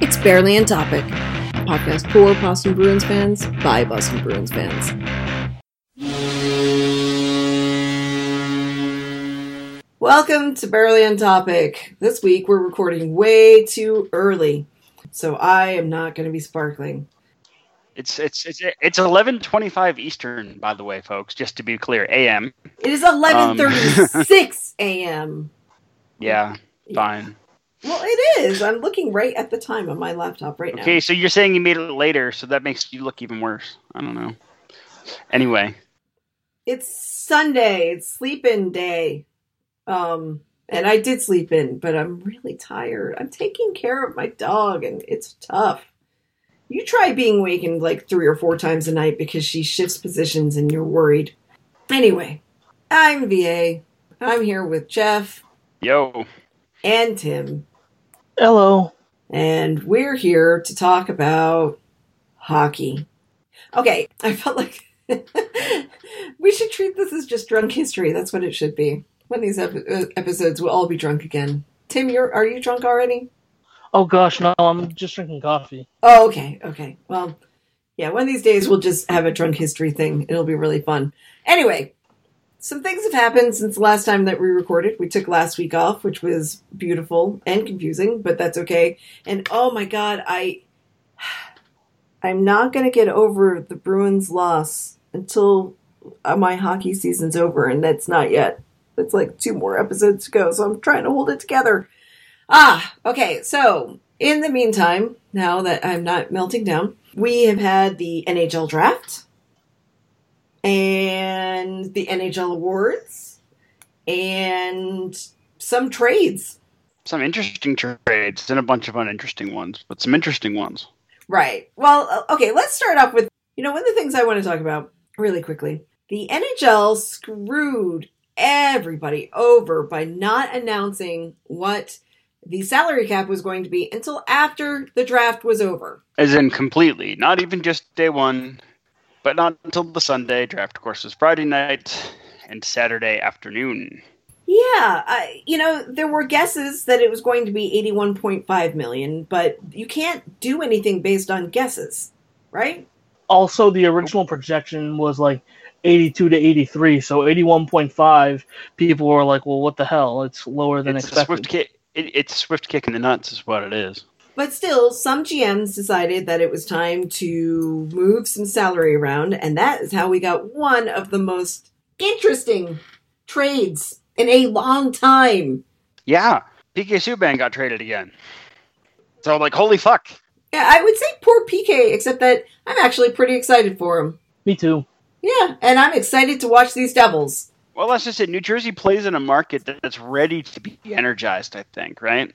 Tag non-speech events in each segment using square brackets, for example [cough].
It's Barely on Topic, a podcast for Boston Bruins fans by Boston Bruins fans. Welcome to Barely on Topic. This week we're recording way too early, so I am not going to be sparkling. It's it's it's it's eleven twenty five Eastern, by the way, folks. Just to be clear, AM. It is eleven um, [laughs] thirty six a.m. Yeah, fine. Well, it is. I'm looking right at the time on my laptop right now. Okay, so you're saying you made it later, so that makes you look even worse. I don't know. Anyway, It's Sunday. It's sleep-in day. Um, and I did sleep in, but I'm really tired. I'm taking care of my dog, and it's tough. You try being wakened like three or four times a night because she shifts positions and you're worried. Anyway, I'm VA. I'm here with Jeff yo, and Tim, Hello. and we're here to talk about hockey. Okay, I felt like [laughs] we should treat this as just drunk history. That's what it should be. One of these ep- uh, episodes, we'll all be drunk again. Tim, you're are you drunk already? Oh gosh, no, I'm just drinking coffee. Oh, okay, okay. Well, yeah, one of these days we'll just have a drunk history thing. It'll be really fun. Anyway, some things have happened since the last time that we recorded. We took last week off, which was beautiful and confusing, but that's okay. And oh my god, I [sighs] I'm not going to get over the Bruins loss until my hockey season's over and that's not yet. It's like two more episodes to go, so I'm trying to hold it together. Ah, okay. So, in the meantime, now that I'm not melting down, we have had the NHL draft and the NHL awards and some trades. some interesting trades and a bunch of uninteresting ones, but some interesting ones. Right. Well, uh, okay, let's start off with, you know, one of the things I want to talk about really quickly. The NHL screwed everybody over by not announcing what the salary cap was going to be until after the draft was over. As in completely, not even just day one, but not until the Sunday draft. Of course, was Friday night and Saturday afternoon. Yeah, I, you know, there were guesses that it was going to be 81.5 million, but you can't do anything based on guesses, right? Also, the original projection was like 82 to 83, so 81.5. People were like, "Well, what the hell? It's lower than It's a expected." swift kick. It, it's a swift kick in the nuts, is what it is. But still, some GMs decided that it was time to move some salary around, and that is how we got one of the most interesting trades in a long time. Yeah, PK Subban got traded again. So like, holy fuck! Yeah, I would say poor PK, except that I'm actually pretty excited for him. Me too. Yeah, and I'm excited to watch these Devils. Well, that's just it. New Jersey plays in a market that's ready to be energized. I think, right?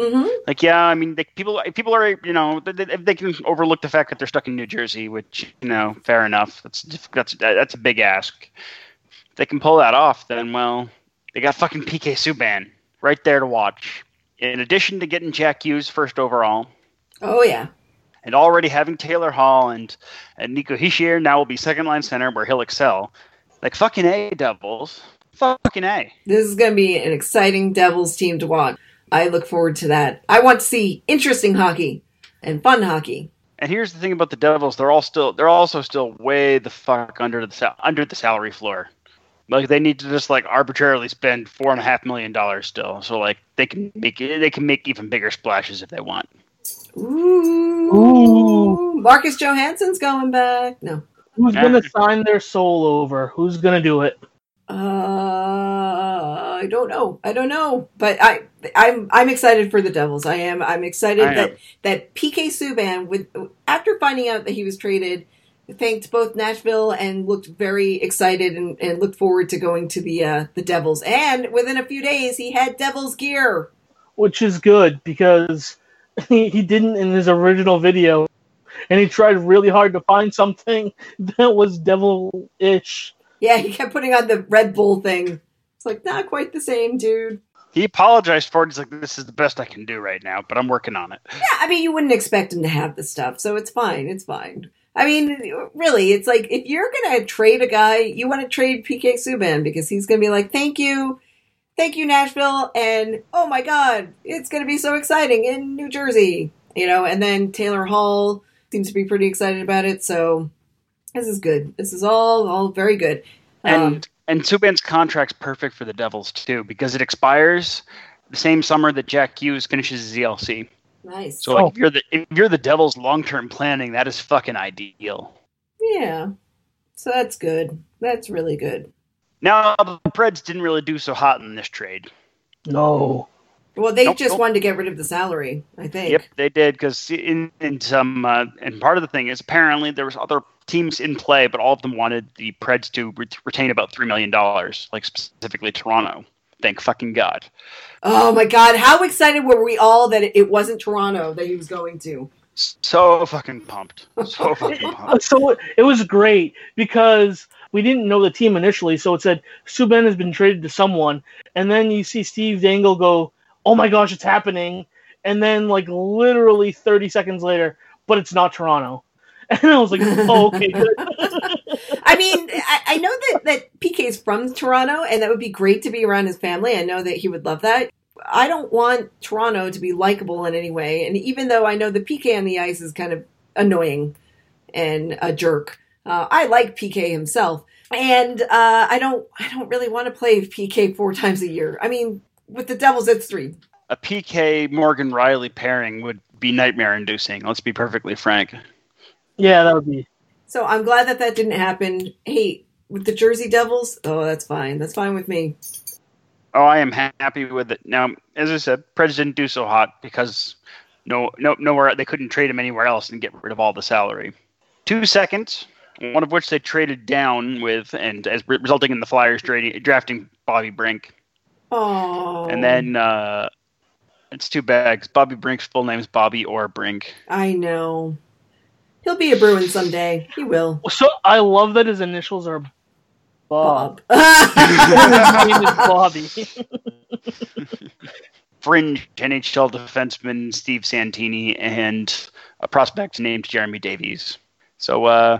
Hmm Like, yeah, I mean, they, people people are you know they, they, can overlook the fact that they're stuck in New Jersey, which you know, fair enough. That's that's that's a big ask. If they can pull that off, then well, they got fucking PK Subban right there to watch. In addition to getting Jack Hughes first overall, Oh yeah. and already having Taylor Hall and, and Nico Hischier now will be second line center where he'll excel. Like fucking A Devils. Fucking A. This is going to be an exciting Devils team to watch. I look forward to that. I want to see interesting hockey and fun hockey. And here's the thing about the Devils, they're all still they're also still way the fuck under the sal- under the salary floor. Like they need to just like arbitrarily spend four and a half million dollars still. So like they can make they can make even bigger splashes if they want. Ooh. Ooh. Marcus Johansson's going back. No. Who's gonna sign their soul over? Who's gonna do it? Uh, I don't know. I don't know. But I, I'm, I'm excited for the Devils. I am. I'm excited I am. that that PK Subban, with after finding out that he was traded, thanked both Nashville and looked very excited and, and looked forward to going to the uh, the Devils. And within a few days, he had Devils gear. Which is good because [laughs] he, he didn't in his original video, and he tried really hard to find something [laughs] that was devil-ish. Yeah, he kept putting on the Red Bull thing. It's like not quite the same, dude. He apologized for it. He's like, "This is the best I can do right now, but I'm working on it." Yeah, I mean, you wouldn't expect him to have the stuff, so it's fine. It's fine. I mean, really, it's like if you're gonna trade a guy, you want to trade PK Subban because he's gonna be like, "Thank you, thank you, Nashville," and oh my god, it's gonna be so exciting in New Jersey. You know, and then Taylor Hall seems to be pretty excited about it. So this is good. This is all all very good. And Um, and Subban's contract's perfect for the Devils too because it expires the same summer that Jack Hughes finishes his ELC. nice. So like Oh. if you're the if you're the Devils long term planning, that is fucking ideal. yeah. So that's good. That's really good. Now the Preds didn't really do so hot in this trade. No. Well, they Nope, just nope. wanted to get rid of the salary, I think. Yep, they did because in in some uh, and part of the thing is apparently there was other teams in play, but all of them wanted the Preds to re- retain about three million dollars, like specifically Toronto. Thank fucking god. Oh my god, how excited were we all that it- it wasn't Toronto that he was going to? So fucking pumped. So [laughs] fucking pumped. So it was great because we didn't know the team initially. So it said Subban has been traded to someone, and then you see Steve Dangle go, "Oh my gosh, it's happening!" And then like literally 30 seconds later, but it's not Toronto. [laughs] And I was like, "Oh, okay. [laughs] I mean, I, I know that, that PK is from Toronto, and that would be great to be around his family. I know that he would love that. I don't want Toronto to be likable in any way. And even though I know the PK on the ice is kind of annoying and a jerk, uh, I like PK himself. And uh, I don't, I don't really want to play PK four [laughs] times a year. I mean, with the Devils, it's three. A PK Morgan Rielly pairing would be nightmare inducing. Let's be perfectly frank. yeah, that would be. So I'm glad that that didn't happen. Hey, with the Jersey Devils, oh, that's fine. That's fine with me. Oh, I am happy with it. Now, as I said, Preds didn't do so hot because no, no, nowhere they couldn't trade him anywhere else and get rid of all the salary. Two seconds, one of which they traded down with, and as resulting in the Flyers trading, drafting Bobby Brink, Oh, and then uh, it's too bad 'cause Bobby Brink's full name is Bobby Orr Brink. I know. He'll be a Bruin someday. He will. So I love that his initials are Bob. Bob. [laughs] his name is Bobby. [laughs] Fringe NHL defenseman Steve Santini and a prospect named Jeremy Davies. So uh,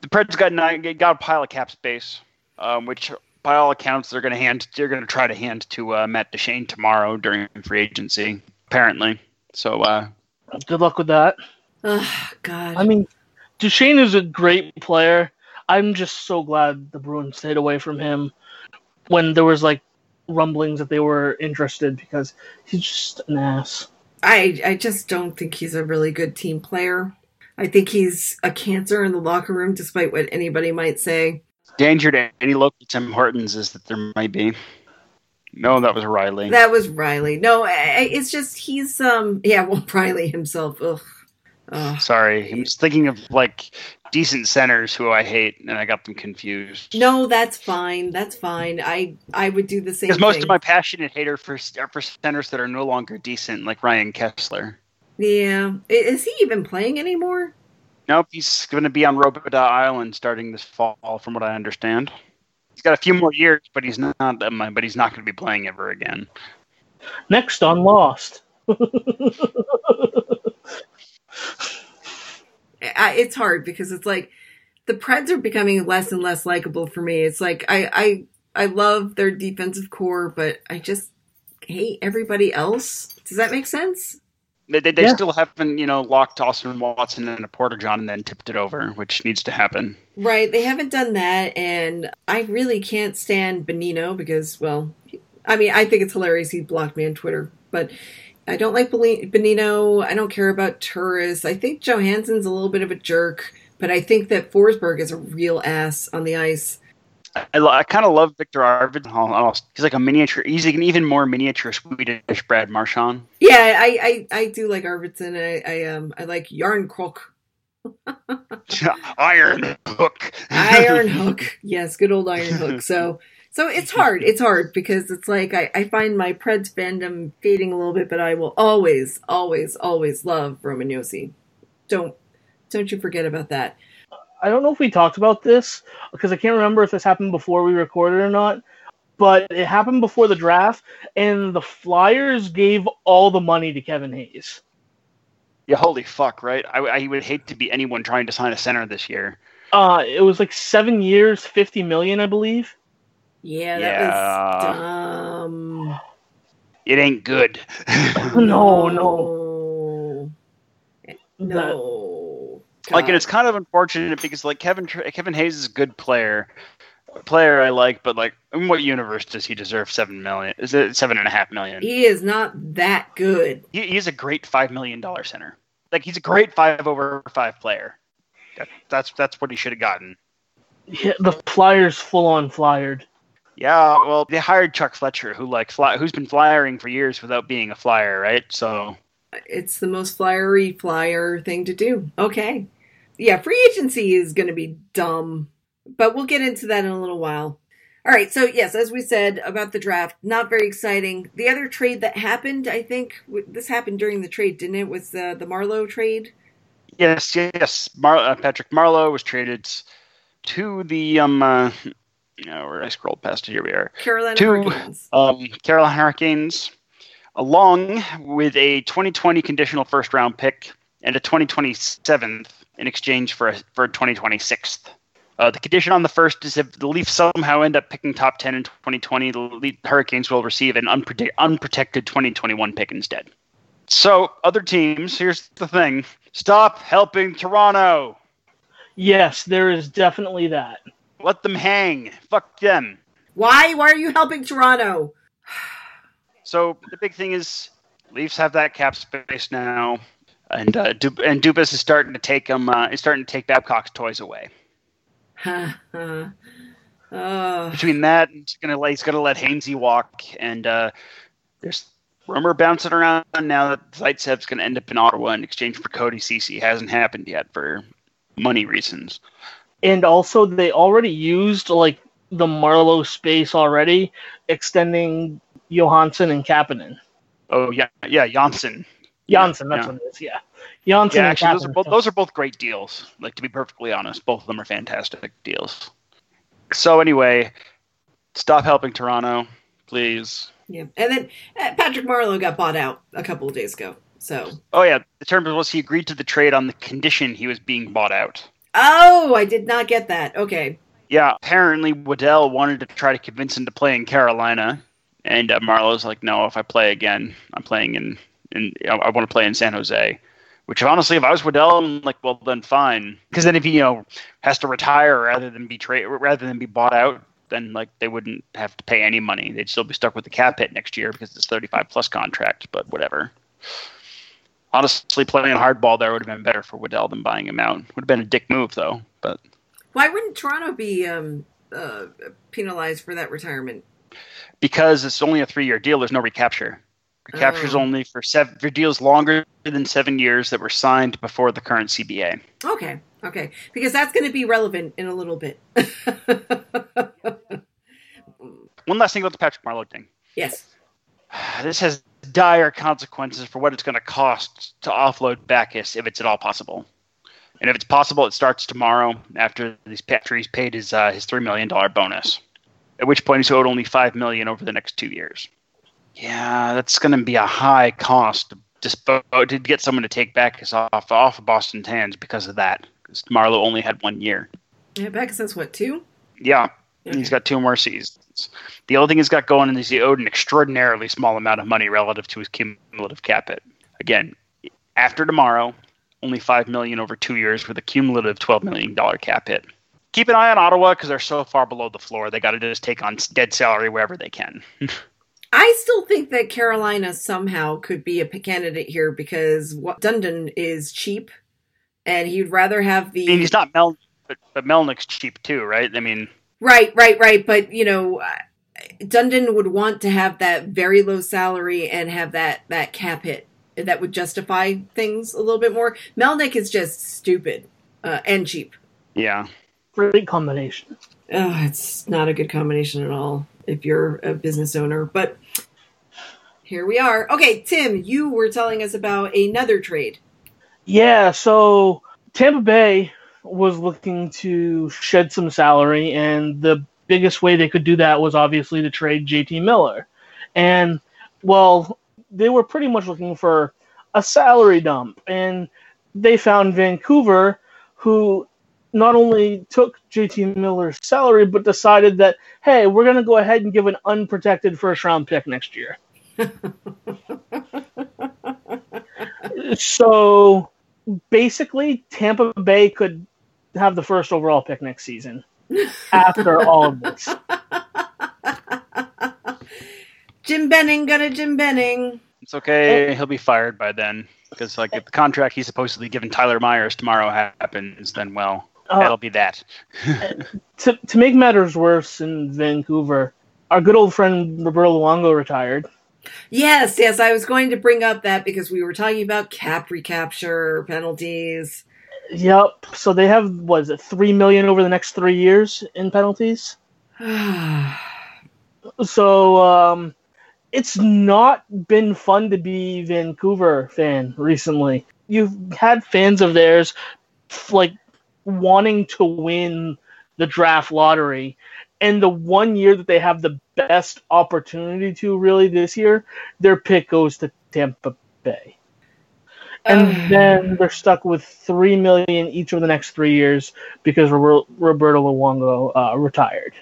the Preds got nine, got a pile of cap space, um, which by all accounts they're going to hand they're going to try to hand to uh, Matt Duchene tomorrow during free agency, apparently. So uh, Good luck with that. oh, God. I mean, Duchene is a great player. I'm just so glad the Bruins stayed away from him when there was like rumblings that they were interested because he's just an ass. I I just don't think he's a really good team player. I think he's a cancer in the locker room, despite what anybody might say. Danger to any local Tim Hortons is that there might be. No, that was Rielly. That was Rielly. No, I, I- it's just he's um yeah, well [laughs] Rielly himself. Ugh. Ugh. Sorry, I'm just thinking of like decent centers who I hate, and I got them confused. No, that's fine. That's fine. I I would do the same. Because most of my passionate hater for, are for centers that are no longer decent, like Ryan Kesler. yeah. Is he even playing anymore? Nope, he's going to be on Robidas Island starting this fall, from what I understand. He's got a few more years, but he's not. Um, but he's not going to be playing ever again. Next on Lost. I, it's hard because it's like the Preds are becoming less and less likable for me. It's like I I I love their defensive core, but I just hate everybody else. Does that make sense? They, they, they Yeah. still haven't, you know, locked Austin Watson in a Porter John and then tipped it over, which needs to happen. Right. They haven't done that, and I really can't stand Bonino because, well, I mean, I think it's hilarious he blocked me on Twitter, but I don't like Beli- Bonino. I don't care about Turris. I think Johansen's a little bit of a jerk, but I think that Forsberg is a real ass on the ice. I, I kind of love Viktor Arvidsson. almost. He's like a miniature. He's like an even more miniature Swedish Brad Marchand. Yeah, I I, I do like Arvidsson. I, I um I like Yarn Crook. [laughs] Iron Hook. Iron Hook. [laughs] Yes, good old Iron Hook. So so it's hard. It's hard because it's like I, I find my Preds fandom fading a little bit, but I will always, always, always love Roman Josi. Don't don't you forget about that. I don't know if we talked about this because I can't remember if this happened before we recorded or not, but it happened before the draft, and the Flyers gave all the money to Kevin Hayes. Yeah, holy fuck, right? I, I would hate to be anyone trying to sign a center this year. Uh, it was like seven years, fifty million, I believe. Yeah, that Yeah. was dumb. It ain't good. [laughs] No, no. no. No. Like, and it's kind of unfortunate because like Kevin Kevin Hayes is a good player, player I like, but like, in what universe does he deserve seven million? Is it seven and a half million? he is not that good. He, he's a great five million dollar center. Like, he's a great five over five player. That, that's that's what he should have gotten. Yeah, the Flyers full on flyered. Yeah, well, they hired Chuck Fletcher, who like fly, who's been flyering for years without being a flyer, right? So It's the most flyery flyer thing to do. Okay. Yeah, free agency is going to be dumb, but we'll get into that in a little while. All right, so yes, as we said about the draft, not very exciting. The other trade that happened, I think this happened during the trade, didn't it? Was the the Marleau trade? yes, yes, Mar- uh, Patrick Marleau was traded to the um. Uh, you know, where I scrolled past it. Here we are. Carolina Two. Hurricanes. um, Carolina Hurricanes, along with a 2020 conditional first round pick and a 2027th in exchange for a, for a 2026th. Uh, the condition on the first is if the Leafs somehow end up picking top 10 in 2020, the Le- Hurricanes will receive an unprote- unprotected 2021 pick instead. So, other teams, here's the thing stop helping Toronto. Yes, there is definitely that. Let them hang. Fuck them. Why? Why are you helping Toronto? [sighs] So the big thing is Leafs have that cap space now, and uh, du- and Dubas is starting to take them. Uh, is starting to take Babcock's toys away. Ha, [laughs] ha. Oh, Between that, and he's gonna let he's gonna let Hainsey walk, and uh, there's rumor bouncing around now that Zaitsev's gonna end up in Ottawa in exchange for Cody Cece. Hasn't happened yet for money reasons. And also, they already used like the Marleau space already, extending Johansson and Kapanen. Oh yeah, yeah, Janssen. Janssen, that's yeah. what it is. Yeah, Janssen Yeah, actually, those are both those are both great deals. Like to be perfectly honest, both of them are fantastic deals. So anyway, stop helping Toronto, please. yeah. And then uh, Patrick Marleau got bought out a couple of days ago. So, Oh yeah, the term was he agreed to the trade on the condition he was being bought out. oh, I did not get that. Okay. Yeah, apparently Waddell wanted to try to convince him to play in Carolina, and uh, Marleau's like, "No, if I play again, I'm playing in, in I, I want to play in San Jose." Which honestly, if I was Waddell, I'm like, well, then fine. Because then if he, you know, has to retire rather than be trade rather than be bought out, then like they wouldn't have to pay any money. They'd still be stuck with the cap hit next year because it's 35 plus contract. But whatever. Honestly, playing hardball there would have been better for Waddell than buying him out. Would have been a dick move though. But Why wouldn't Toronto be um, uh, penalized for that retirement? because it's only a three-year deal, there's no recapture. Recapture's Oh. only for seven for deals longer than seven years that were signed before the current CBA. Okay. Okay. Because that's going to be relevant in a little bit. [laughs] One last thing about the Patrick Marleau thing. yes. [sighs] This has dire consequences for what it's going to cost to offload Backes if it's at all possible. And if it's possible, it starts tomorrow after these after he's paid his uh, his three million dollar bonus. At which point he's owed only five million over the next two years. Yeah, that's going to be a high cost to dispo- to get someone to take Backes off off of Boston's hands because of that. Because Marleau only had one year. Yeah, Becca says what, two? Yeah, and he's got two more seasons. The only thing he's got going is he owed an extraordinarily small amount of money relative to his cumulative cap hit. Again, after tomorrow, only five million over two years with a cumulative twelve million dollar cap hit. Keep an eye on Ottawa because they're so far below the floor. They got to just take on dead salary wherever they can. [laughs] I still think that Carolina somehow could be a candidate here because what, Dundon is cheap and he'd rather have the. I mean, he's not Mel, but, but Melnyk's cheap too, right? I mean, Right, right, right. But you know, uh, Dundon would want to have that very low salary and have that that cap hit that would justify things a little bit more. Melnick is just stupid uh, and cheap. yeah. Great combination. Oh, it's not a good combination at all if you're a business owner. But here we are. Okay, Tim, you were telling us about another trade. Yeah, so Tampa Bay was looking to shed some salary, and the biggest way they could do that was obviously to trade JT Miller. And, well, they were pretty much looking for a salary dump, and they found Vancouver, who not only took JT Miller's salary, but decided that, hey, we're going to go ahead and give an unprotected first round pick next year. [laughs] so basically Tampa Bay could have the first overall pick next season after all of this. [laughs] Jim Benning got a Jim Benning. It's okay. He'll be fired by then because like if the contract he's supposedly giving Tyler Myers tomorrow happens, then well, Uh, that'll be that. [laughs] to, to make matters worse in Vancouver, our good old friend Roberto Luongo retired. Yes, yes, I was going to bring up that because we were talking about cap recapture penalties. Yep. So they have what is it, three million over the next three years in penalties. [sighs] So um, it's not been fun to be Vancouver fan recently. You've had fans of theirs like wanting to win the draft lottery, and the one year that they have the best opportunity to really this year, their pick goes to Tampa Bay. And Ugh. then they're stuck with three million each of the next three years because Roberto Luongo uh, retired.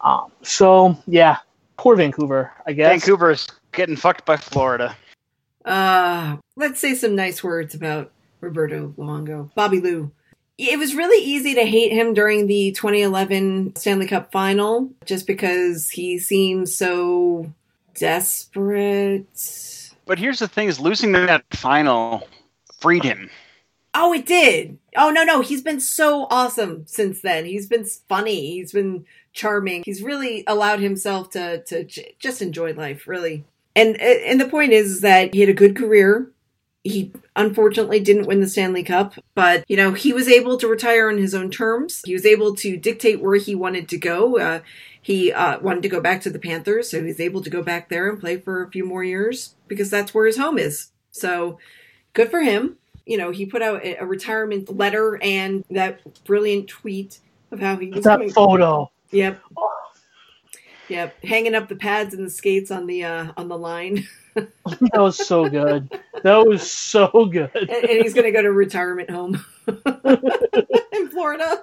Um, so yeah, poor Vancouver, I guess. Vancouver's getting fucked by Florida. Uh, let's say some nice words about Roberto Luongo. Bobby Lou. It was really easy to hate him during the 2011 Stanley Cup final just because he seems so desperate. But here's the thing: is losing that final freed him. Oh, it did. Oh, no, no. He's been so awesome since then. He's been funny. He's been charming. He's really allowed himself to, to j- just enjoy life, really. And, and the point is that he had a good career. He unfortunately didn't win the Stanley Cup, but you know, he was able to retire on his own terms. He was able to dictate where he wanted to go. Uh, he uh, wanted to go back to the Panthers, so he was able to go back there and play for a few more years because that's where his home is. So good for him. You know, he put out a, a retirement letter and that brilliant tweet of how he was that going- photo. Yep. Yep. Hanging up the pads and the skates on the uh on the line. [laughs] [laughs] That was so good. That was so good. and, and he's gonna go to retirement home [laughs] in Florida.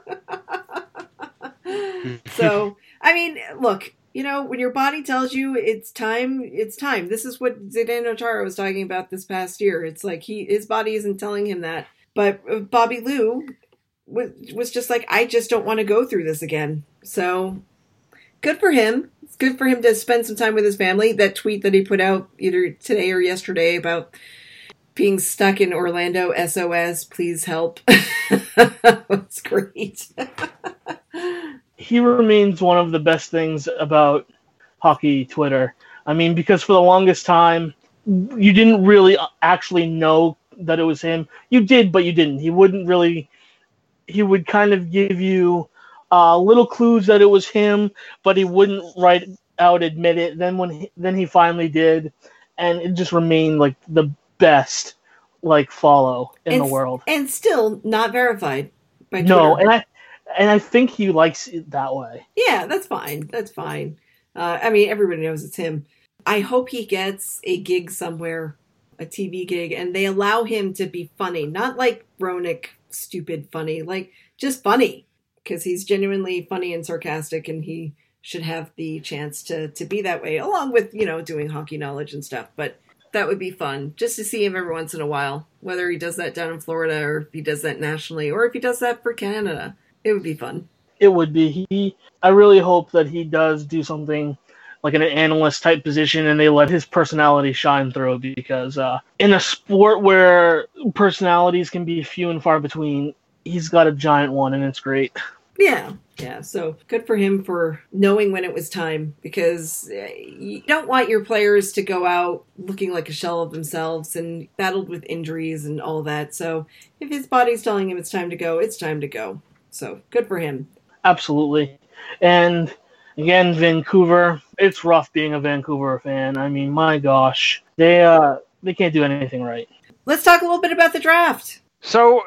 [laughs] so I mean, look, you know, when your body tells you it's time, it's time. This is what Zdeno Chara was talking about this past year. It's like he his body isn't telling him that. But uh, Bobby Lou was was just like, I just don't want to go through this again. So good for him. It's good for him to spend some time with his family. That tweet that he put out either today or yesterday about being stuck in Orlando, SOS, please help. [laughs] That's great. he remains one of the best things about hockey Twitter. I mean, because for the longest time, you didn't really actually know that it was him. You did, but you didn't. He wouldn't really. He would kind of give you uh, little clues that it was him, but he wouldn't right out admit it. Then when he, then he finally did, and it just remained like the best like follow in And the world. and still not verified by No, and I and I think he likes it that way. Yeah, that's fine. That's fine. Uh, I mean, everybody knows it's him. I hope he gets a gig somewhere, a TV gig, and they allow him to be funny, not like Roenick, stupid funny, like just funny, because he's genuinely funny and sarcastic, and he should have the chance to to be that way, along with you know doing hockey knowledge and stuff. But that would be fun just to see him every once in a while, whether he does that down in Florida or if he does that nationally or if he does that for Canada. It would be fun. it would be he i really hope that he does do something like an analyst type position and they let his personality shine through because uh, in a sport where personalities can be few and far between he's got a giant one and it's great Yeah, yeah. So good for him for knowing when it was time because uh, you don't want your players to go out looking like a shell of themselves and battled with injuries and all that. So if his body's telling him it's time to go, it's time to go. So good for him. absolutely and again vancouver it's rough being a vancouver fan i mean my gosh they uh they can't do anything right Let's talk a little bit about the draft. So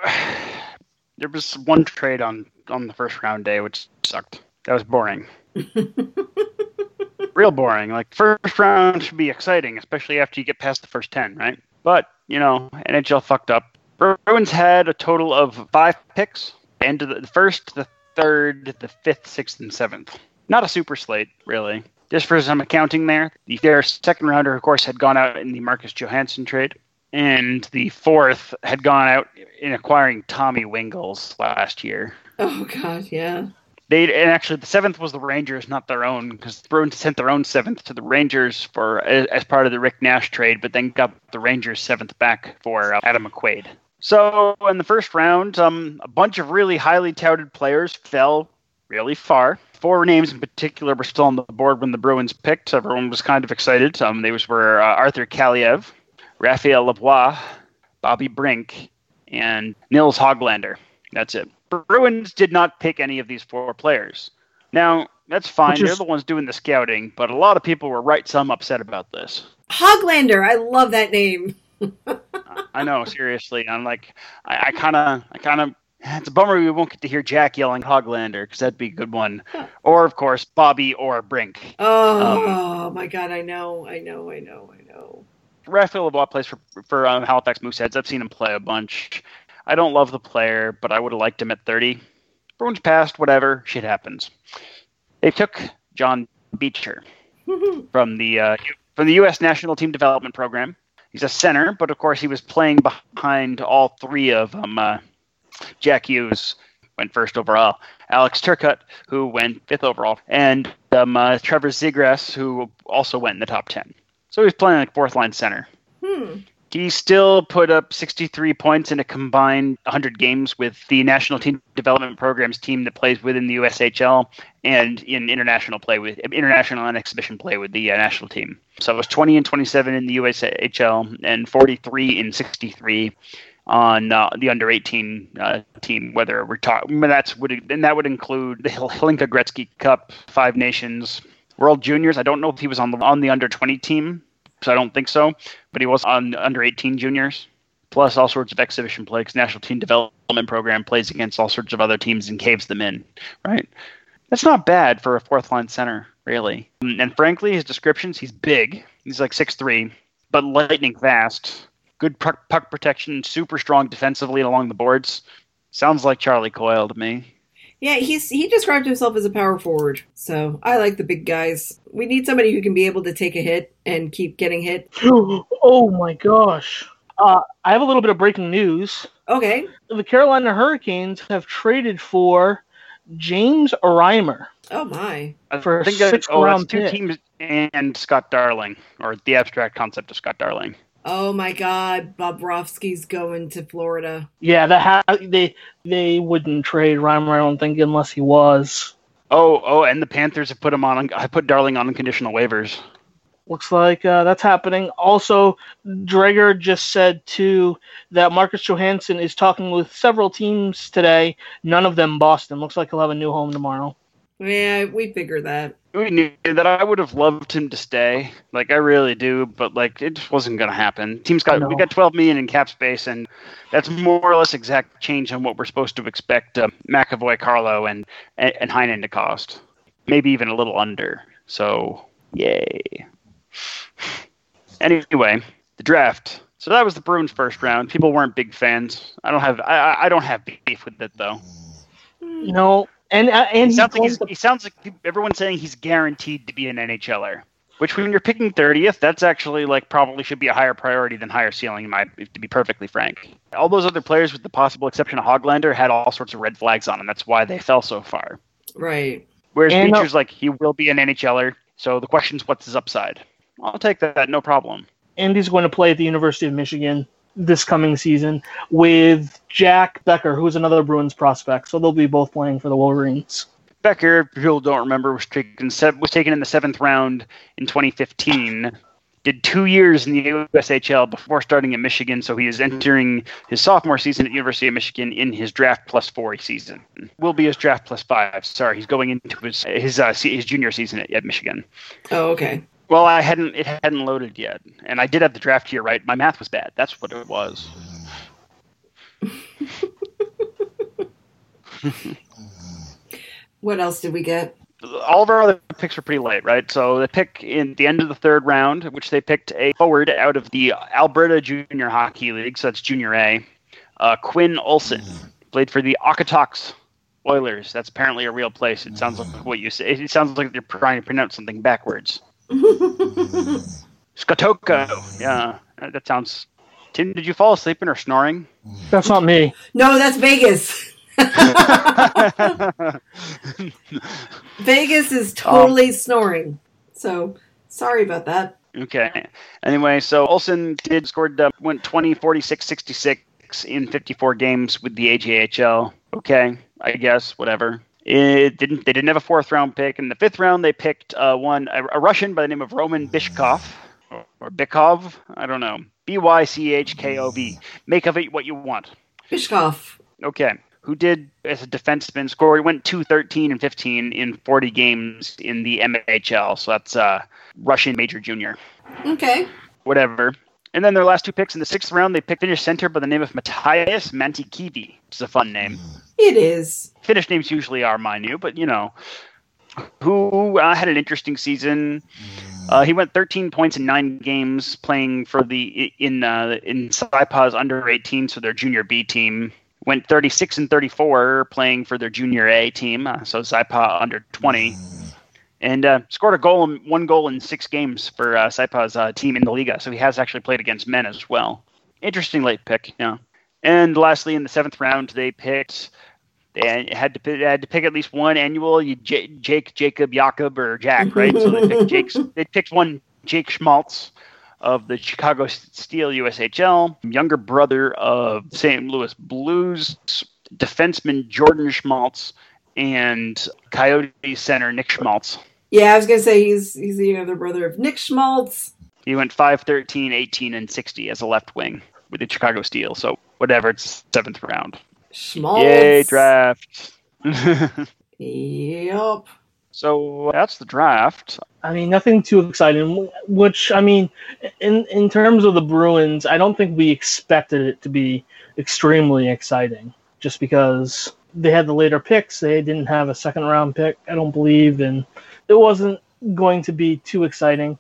there was one trade on on the first round day which sucked. That was boring. [laughs] Real boring. Like first round should be exciting, especially after you get past the first ten, right? But you know, NHL fucked up. Bruins had a total of five picks, and the the first, the third, the fifth, sixth, and seventh. Not a super slate, really. Just for some accounting there, the- their second rounder, of course, had gone out in the Marcus Johansson trade. And the fourth had gone out in acquiring Tommy Wingels last year. Oh God, yeah. They and actually the seventh was the Rangers, not their own, because the Bruins sent their own seventh to the Rangers for as part of the Rick Nash trade, but then got the Rangers seventh back for uh, Adam McQuaid. So in the first round, um, a bunch of really highly touted players fell really far. Four names in particular were still on the board when the Bruins picked. Everyone was kind of excited. Um, those were uh, Arthur Kaliyev, Raphael Lavoie, Bobby Brink, and Nils Hoglander. That's it. Bruins did not pick any of these four players. Now, that's fine. Is, They're the ones doing the scouting, but a lot of people were right some upset about this. Hoglander, I love that name. [laughs] I know, seriously. I'm like, I kind of, I kind of, it's a bummer we won't get to hear Jack yelling Hoglander because that'd be a good one. Or, of course, Bobby or Brink. Oh um, my God, I know, I know, I know, I know. Raphael Lavoie plays for for um, Halifax Mooseheads. I've seen him play a bunch. I don't love the player, but I would have liked him at 30. Bruins passed, whatever. Shit happens. They took John Beecher [laughs] from the uh, from the U.S. National Team Development Program. He's a center, but of course he was playing behind all three of them. Uh, Jack Hughes went first overall. Alex Turcotte, who went fifth overall, and um, uh, Trevor Zegras, who also went in the top ten. So he's playing like fourth line center. Hmm. He still put up 63 points in a combined 100 games with the National Team Development Programs team that plays within the USHL and in international play with international and exhibition play with the uh, national team. So it was 20 and 27 in the USHL and 43 in 63 on uh, the under 18 uh, team. Whether we're talking, that's would and that would include the Hlinka Gretzky Cup, Five Nations, World Juniors. I don't know if he was on the on the under 20 team so I don't think so. But he was on under 18 juniors, plus all sorts of exhibition play because National Team Development Program plays against all sorts of other teams and caves them in, right? That's not bad for a fourth line center, really. And frankly, his descriptions, he's big. He's like six three, but lightning fast. Good puck, puck protection, super strong defensively along the boards. Sounds like Charlie Coyle to me. Yeah, he's he described himself as a power forward. So I like the big guys. We need somebody who can be able to take a hit and keep getting hit. [gasps] oh my gosh. Uh, I have a little bit of breaking news. Okay. The Carolina Hurricanes have traded for James Reimer. Oh my! For I think six oh, round two teams and Scott Darling, or the abstract concept of Scott Darling. Oh my God, Bobrovsky's going to Florida. Yeah, that ha- they they wouldn't trade Reimer, I don't think, unless he was. Oh, oh, and the Panthers have put him on. I put Darling on unconditional waivers. Looks like uh, that's happening. Also, Dreger just said too that Marcus Johansson is talking with several teams today. None of them Boston. Looks like he'll have a new home tomorrow. Yeah, we figured that. We knew that I would have loved him to stay. Like I really do, but like it just wasn't going to happen. Team's got we got 12 million in cap space, and that's more or less exact change on what we're supposed to expect uh, McAvoy, Carlo, and and Heinen to cost. Maybe even a little under. So yay. [sighs] Anyway, the draft. So that was the Bruins' first round. People weren't big fans. I don't have I, I don't have beef with it though. No, and uh, and he sounds, like he sounds like everyone's saying he's guaranteed to be an NHLer. Which, when you're picking 30th, that's actually like probably should be a higher priority than higher ceiling, my, to be perfectly frank. All those other players, with the possible exception of Hoglander, had all sorts of red flags on them. That's why they fell so far. Right. Whereas and, Beecher's like he will be an NHLer. So the question is, what's his upside? I'll take that, no problem. And he's going to play at the University of Michigan this coming season with Jack Becker, who's another Bruins prospect. So they'll be both playing for the Wolverines. Becker, if people don't remember, was taken was taken in the seventh round in 2015. Did two years in the USHL before starting at Michigan, so he is entering his sophomore season at University of Michigan in his draft plus four season. Will be his draft plus five. Sorry, he's going into his his uh, his junior season at, at Michigan. Oh, okay. Well, I hadn't it hadn't loaded yet, and I did have the draft here right. My math was bad. That's what it was. what else did we get? All of our other picks were pretty late, right? So the pick in the end of the third round, which they picked a forward out of the Alberta Junior Hockey League, so that's Junior A. Uh, Quinn Olson played for the Okotoks Oilers. That's apparently a real place. It sounds like what you say. It sounds like they're trying to pronounce something backwards. Skotoko. Yeah, that sounds Tim, did you fall asleep and are snoring? That's not me. No, that's Vegas. [laughs] Vegas is totally snoring. So sorry about that. Okay. Anyway, so Olson did scored uh, went 20 46 66 in 54 games with the AJHL. Okay, I guess whatever. It didn't. They didn't have a fourth round pick. In the fifth round, they picked uh, one a, a Russian by the name of Roman Bishkov or, Bykov. I don't know. B Y C H K O V. Make of it what you want. Bishkov. Okay. Who did as a defenseman score? He went two thirteen and 15 in 40 games in the MHL. So that's uh, Russian major junior. Okay. Whatever. And then their last two picks in the sixth round, they picked Finnish center by the name of Matias Mantykivi, which is a fun name. It is. Finnish names usually are, you, but you know, who uh, had an interesting season. Uh, he went 13 points in nine games playing for the in uh, in Saipa's under 18, so their junior B team. Went 36 and 34 playing for their junior A team, uh, so Saipa under 20, and uh, scored a goal, in, one goal in six games for uh, Saipa's uh, team in the Liiga. So he has actually played against men as well. Interesting late pick, yeah. And lastly, in the seventh round, they picked they had to pick, had to pick at least one annual J- Jake, Jacob, Jakob, or Jack, right? so they picked Jake's, [laughs] they picked one Jake Schmaltz of the Chicago Steel USHL, younger brother of St. Louis Blues defenseman Jordan Schmaltz, and Coyote center Nick Schmaltz. Yeah, I was gonna say he's he's the younger brother of Nick Schmaltz. He went 5, 13, 18, and 60 as a left wing with the Chicago Steel. So whatever, it's seventh round. Schmaltz. Yay, draft. [laughs] Yep. so uh, that's the draft. I mean, nothing too exciting. Which I mean, in in terms of the Bruins, I don't think we expected it to be extremely exciting. Just because they had the later picks, they didn't have a second round pick, I don't believe, and it wasn't going to be too exciting.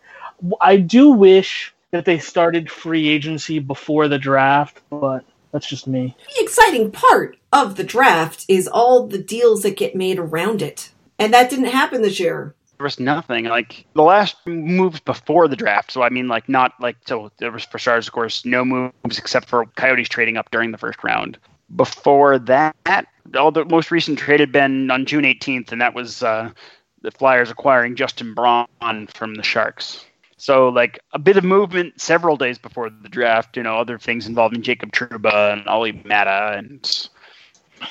I do wish that they started free agency before the draft, but that's just me. The exciting part of the draft is all the deals that get made around it. And that didn't happen this year. There was nothing like the last moves before the draft. So I mean, like not like so there was for starters, of course, no moves except for Coyotes trading up during the first round. Before that, all the most recent trade had been on June 18th, and that was uh, the Flyers acquiring Justin Braun from the Sharks. So, like a bit of movement several days before the draft. You know, other things involving Jacob Trouba and Olli Maatta and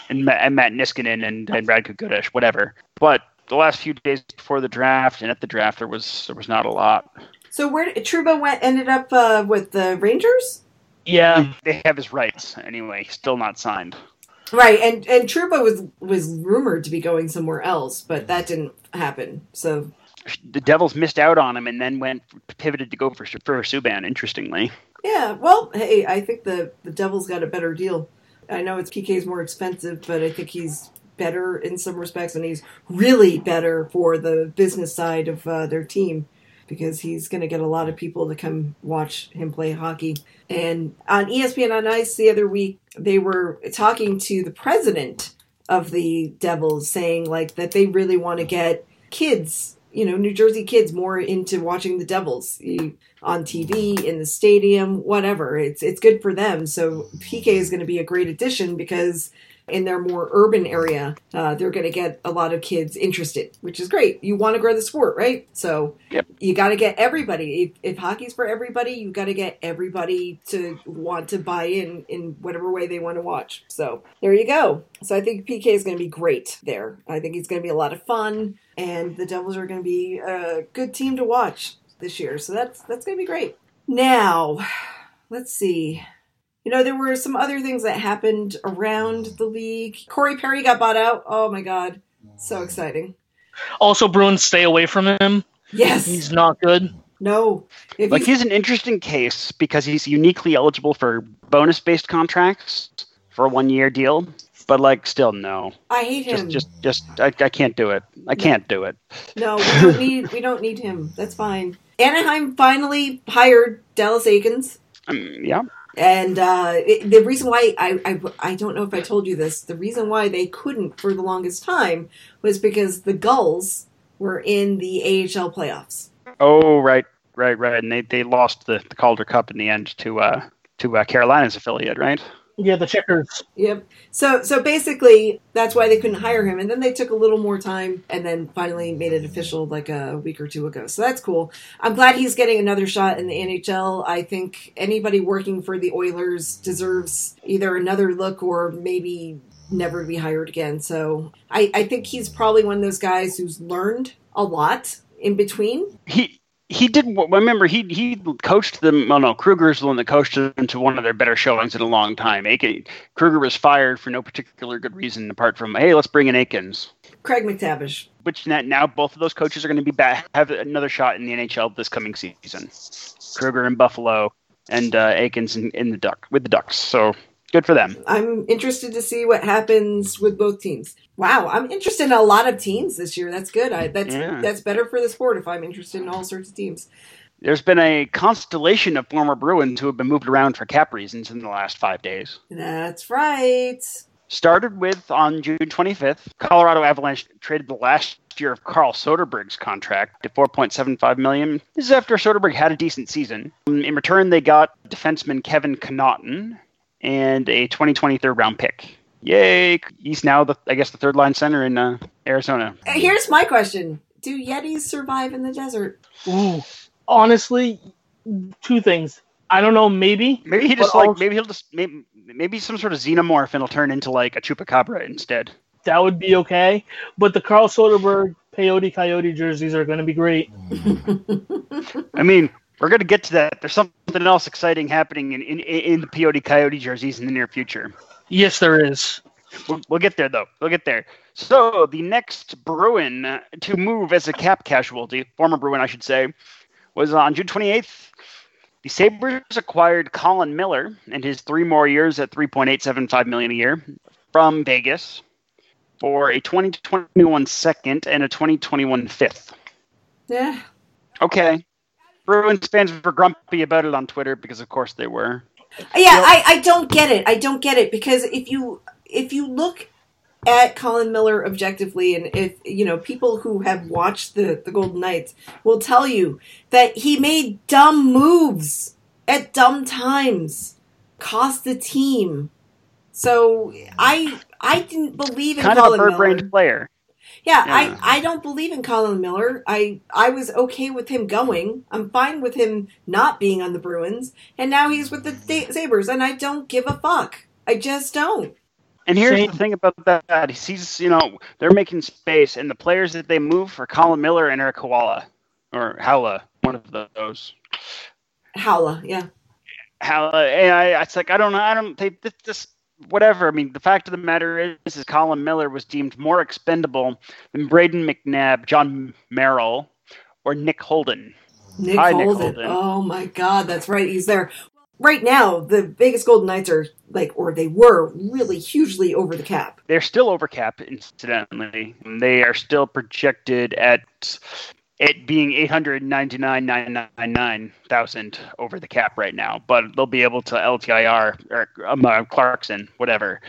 and, and Matt Niskanen and, and Brad Kukudish, whatever. But the last few days before the draft and at the draft, there was there was not a lot. So where Trouba went ended up uh, with the Rangers? Yeah, They have his rights anyway. Still not signed. Right, and and Trouba was was rumored to be going somewhere else, but that didn't happen. So The Devils missed out on him and then went pivoted to go for for Subban. Interestingly, yeah, well, hey, I think the the Devils got a better deal. I know it's PK's more expensive, but I think he's better in some respects, and he's really better for the business side of uh, their team because he's going to get a lot of people to come watch him play hockey. And on ESPN on Ice the other week, they were talking to the president of the Devils, saying like that they really want to get kids, you know, New Jersey kids more into watching the Devils on TV, in the stadium, whatever. It's it's good for them. So PK is going to be a great addition because in their more urban area, uh, they're going to get a lot of kids interested, which is great. You want to grow the sport, right? So Yep. you got to get everybody. If, if hockey's for everybody, you got to get everybody to want to buy in in whatever way they want to watch. So there you go. So I think PK is going to be great there. I think he's going to be a lot of fun, and the Devils are going to be a good team to watch this year. So that's that's going to be great. Now, let's see. You know, there were some other things that happened around the league. Corey Perry got bought out. Oh my god. So exciting. Also, Bruins stay away from him. Yes. He's not good. no. If like he's, he's an interesting case because he's uniquely eligible for bonus based contracts for a one year deal. But like, still no. I hate Just, him. just, just. I, I can't do it. I can't do it. No, we don't need we don't need him. That's fine. Anaheim finally hired Dallas Eakins. Um, yeah. And uh, it, the reason why I, I I don't know if I told you this, the reason why they couldn't for the longest time was because the Gulls were in the AHL playoffs. Oh right, right, right. And they, they lost the, the Calder Cup in the end to uh to uh, Carolina's affiliate, right? Yeah, the checkers. Yep. So so basically that's why they couldn't hire him and then they took a little more time and then finally made it official like a week or two ago. So that's cool. I'm glad he's getting another shot in the NHL. I think anybody working for the Oilers deserves either another look or maybe never be hired again. So I, I think he's probably one of those guys who's learned a lot in between. He he did. Remember, he he coached them. Well, no, Kruger's the one that coached them to one of their better showings in a long time. Aiken, Kruger was fired for no particular good reason apart from hey, let's bring in Eakins. Craig MacTavish. Which now both of those coaches are going to be back, have another shot in the NHL this coming season. Kruger in Buffalo and uh, Eakins in, in the Duck with the Ducks. So good for them. I'm interested to see what happens with both teams. Wow, I'm interested in a lot of teams this year. That's good. I, that's Yeah. that's better for the sport if I'm interested in all sorts of teams. There's been a constellation of former Bruins who have been moved around for cap reasons in the last five days. That's right. Started with on June 25th, Colorado Avalanche traded the last year of Carl Soderberg's contract to 4.75 million. This is after Soderberg had a decent season. In return, they got defenseman Kevin Connauton and a 2020 third round pick. Yay! He's now the I guess the third line center in uh, Arizona. Uh, Here's my question: Do Yetis survive in the desert? Ooh, honestly, two things. I don't know. Maybe Maybe he just like also- maybe he'll just maybe, maybe some sort of xenomorph and he'll turn into like a chupacabra instead. that would be okay. But the Carl Soderberg Peyote Coyote jerseys are going to be great. I mean, we're going to get to that. There's something else exciting happening in, in, in the Peyote Coyote jerseys in the near future. Yes, there is. We'll, we'll get there, though. We'll get there. So, the next Bruin uh, to move as a cap casualty, former Bruin, I should say, was on June 28th. The Sabres acquired Colin Miller and his three more years at 3.875 million a year from Vegas for a 2021 second and a 2021 fifth. Yeah. Okay. Bruins fans were grumpy about it on Twitter because, of course, they were. Yeah, I, I don't get it. I don't get it because if you if you look at Colin Miller objectively, and if you know people who have watched the the Golden Knights will tell you that he made dumb moves at dumb times, cost the team. So I I didn't believe in Kind of Colin a Miller. bird-brained player. Yeah, Yeah. I, I don't believe in Colin Miller. I I was okay with him going. I'm fine with him not being on the Bruins, and now he's with the Da- Sabres, and I don't give a fuck. I just don't. And here's Same. the thing about that: he's, you know, they're making space, and the players that they move for Colin Miller and Eric Hawala, or Haula, one of those. Haula, yeah. Haula, and I, it's like I don't know, I don't. They this, this whatever. I mean, the fact of the matter is, is Colin Miller was deemed more expendable than Brayden McNabb, Jon Merrill, or Nick Holden. Nick Hi, Nick Holden. Holden. Oh my God, that's right. He's there. Right now, the Vegas Golden Knights are like, or they were really hugely over the cap. They're still over cap, incidentally. They are still projected at it being eight hundred ninety nine nine nine nine thousand over the cap right now, but they'll be able to LTIR or um, uh, Clarkson, whatever.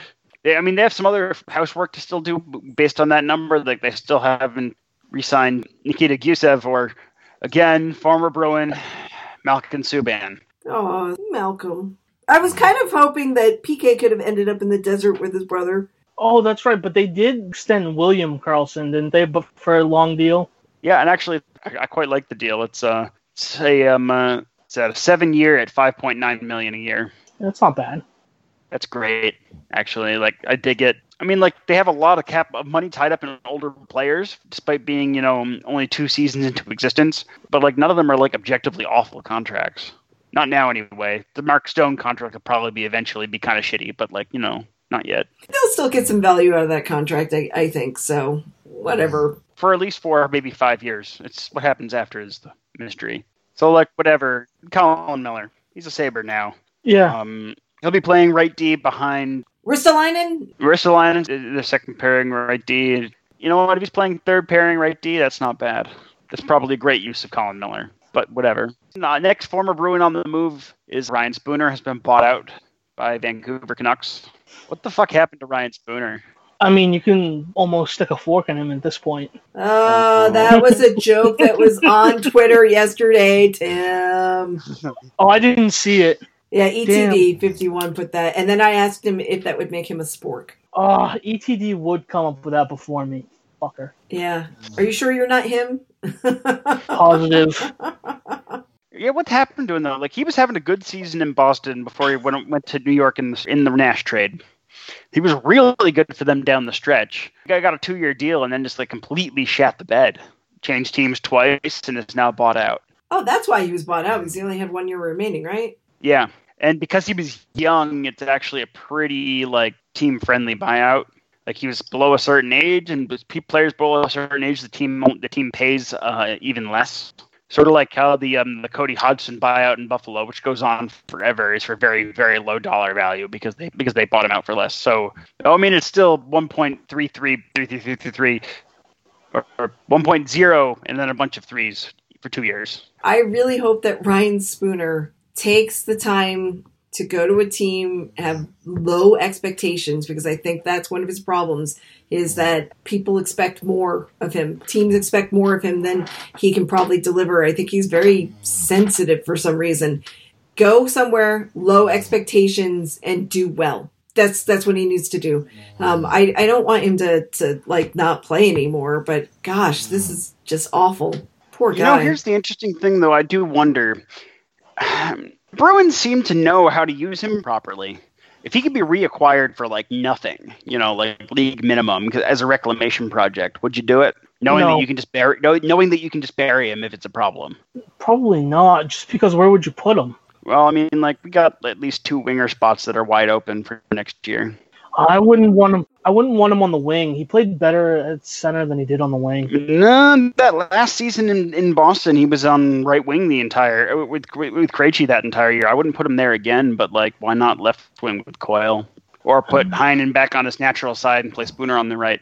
They, I mean, they have some other housework to still do based on that number. Like they still haven't re-signed Nikita Gusev or again former Bruin Malcolm Subban. Oh, Malcolm. I was kind of hoping that PK could have ended up in the desert with his brother. Oh, that's right. But they did extend William Karlsson, didn't they? But for a long deal. Yeah, and actually, I, I quite like the deal. It's uh, it's a um, uh, it's at a seven year at five point nine million a year. That's not bad. That's great, actually. Like I dig it. I mean, like they have a lot of cap of money tied up in older players, despite being you know only two seasons into existence. But like none of them are like objectively awful contracts. Not now, anyway. The Mark Stone contract will probably be eventually be kind of shitty, but like you know, not yet. They'll still get some value out of that contract, I, I think. So, whatever. For at least four, maybe five years. It's what happens after is the mystery. So like whatever. Colin Miller, he's a Sabre now. Yeah. Um, he'll be playing right D behind Ristolainen? Ristolainen, the second pairing right D. You know what? If he's playing third pairing right D, that's not bad. That's probably a great use of Colin Miller. But whatever. Uh, next former Bruin on the move is Ryan Spooner has been bought out by Vancouver Canucks. What the fuck happened to Ryan Spooner? I mean, you can almost stick a fork in him at this point. Oh, that was a joke that was on Twitter yesterday, Tim. Oh, I didn't see it. Yeah, ETD fifty one put that, and then I asked him if that would make him a spork. Ah, oh, ETD would come up with that before me. Fucker. Yeah. Are you sure you're not him? [laughs] Positive. Yeah, what happened to him though? Like he was having a good season in Boston before he went went to New York in the, in the Nash trade. He was really good for them down the stretch. Guy got a two year deal and then just like completely shat the bed. Changed teams twice and is now bought out. oh, that's why he was bought out because he only had one year remaining, right? Yeah, and because he was young, it's actually a pretty like team friendly buyout. Like he was below a certain age, and players below a certain age, the team the team pays uh, even less. Sort of like how the um, the Cody Hodgson buyout in Buffalo, which goes on forever, is for very very low dollar value because they because they bought him out for less. So I mean, it's still one point three three three three three three three, or, or one point zero, and then a bunch of threes for two years. I really hope that Ryan Spooner takes the time to go to a team have low expectations because I think that's one of his problems is that people expect more of him. Teams expect more of him than he can probably deliver. I think he's very sensitive for some reason. Go somewhere low expectations and do well. That's that's what he needs to do. Um, I I don't want him to to like not play anymore, but gosh, this is just awful. Poor guy. You know, here's the interesting thing, though. I do wonder. [sighs] Bruins seem to know how to use him properly. If he could be reacquired for like nothing, you know, like league minimum as a reclamation project, would you do it? Knowing No. that you can just bury, knowing that you can just bury him if it's a problem. Probably not, just because where would you put him? Well, I mean, like we got at least two winger spots that are wide open for next year. I wouldn't want him. I wouldn't want him on the wing. He played better at center than he did on the wing. No, that last season in, in Boston, he was on right wing the entire uh, with with Krejci that entire year. I wouldn't put him there again, but like, why not left wing with Coyle, or put Heinen back on his natural side and play Spooner on the right?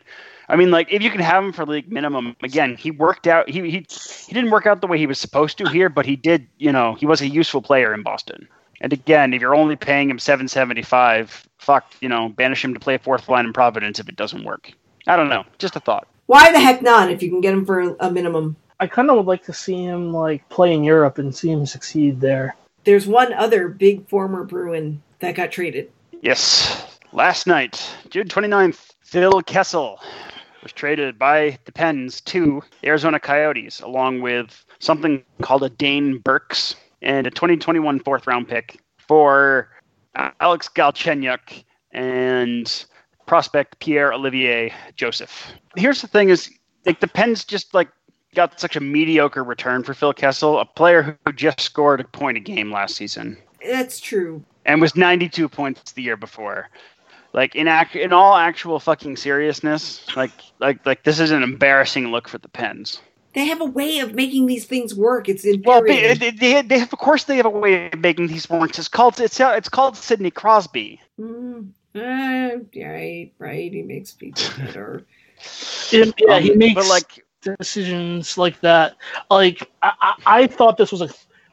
I mean, like, if you can have him for league minimum, again, he worked out. He he he didn't work out the way he was supposed to here, but he did. You know, he was a useful player in Boston. And again, if you're only paying him seven seventy five, fuck, you know, banish him to play fourth line in Providence if it doesn't work. I don't know, just a thought. Why the heck not if you can get him for a minimum? I kind of would like to see him like play in Europe and see him succeed there. There's one other big former Bruin that got traded. Yes. Last night, June 29th, Phil Kessel was traded by the Pens to the Arizona Coyotes, along with something called a Dane Birks and a 2021 fourth round pick for uh, Alex Galchenyuk and prospect Pierre Olivier Joseph. Here's the thing is like the Pens just like got such a mediocre return for Phil Kessel, a player who just scored a point a game last season That's true. and was 92 points the year before. Like in act, in all actual fucking seriousness, like like like this is an embarrassing look for the Pens. They have a way of making these things work. It's Well, they, they, they, they have, of course they have a way of making these work. It's called it's it's called Sidney Crosby. Mm, uh, right, right. He makes people [laughs] better. Yeah, yeah, he Um, makes but like decisions like that. Like I, I, I thought this was a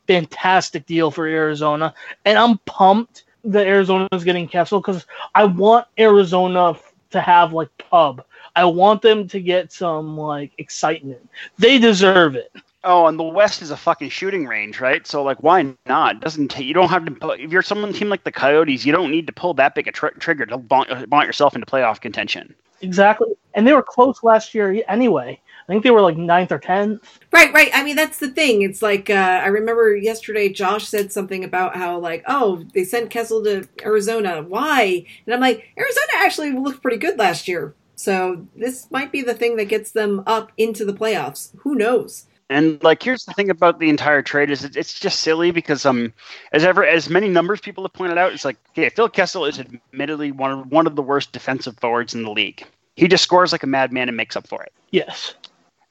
fantastic deal for Arizona, and I'm pumped that Arizona is getting Kessel because I want Arizona to have like pub. I want them to get some like excitement. They deserve it. Oh, and the West is a fucking shooting range, right? So like, why not? Doesn't ta- you don't have to. pu- If you're someone team like the Coyotes, you don't need to pull that big a tr- trigger to baunt, baunt yourself into playoff contention. Exactly, and they were close last year anyway. I think they were like ninth or tenth. Right, right. I mean, that's the thing. It's like uh, I remember yesterday, Josh said something about how like, oh, they sent Kessel to Arizona. Why? And I'm like, Arizona actually looked pretty good last year. So this might be the thing that gets them up into the playoffs. Who knows? And like, here's the thing about the entire trade is it, it's just silly because um, as ever as many numbers people have pointed out, it's like, okay, Phil Kessel is admittedly one of one of the worst defensive forwards in the league. He just scores like a madman and makes up for it. Yes,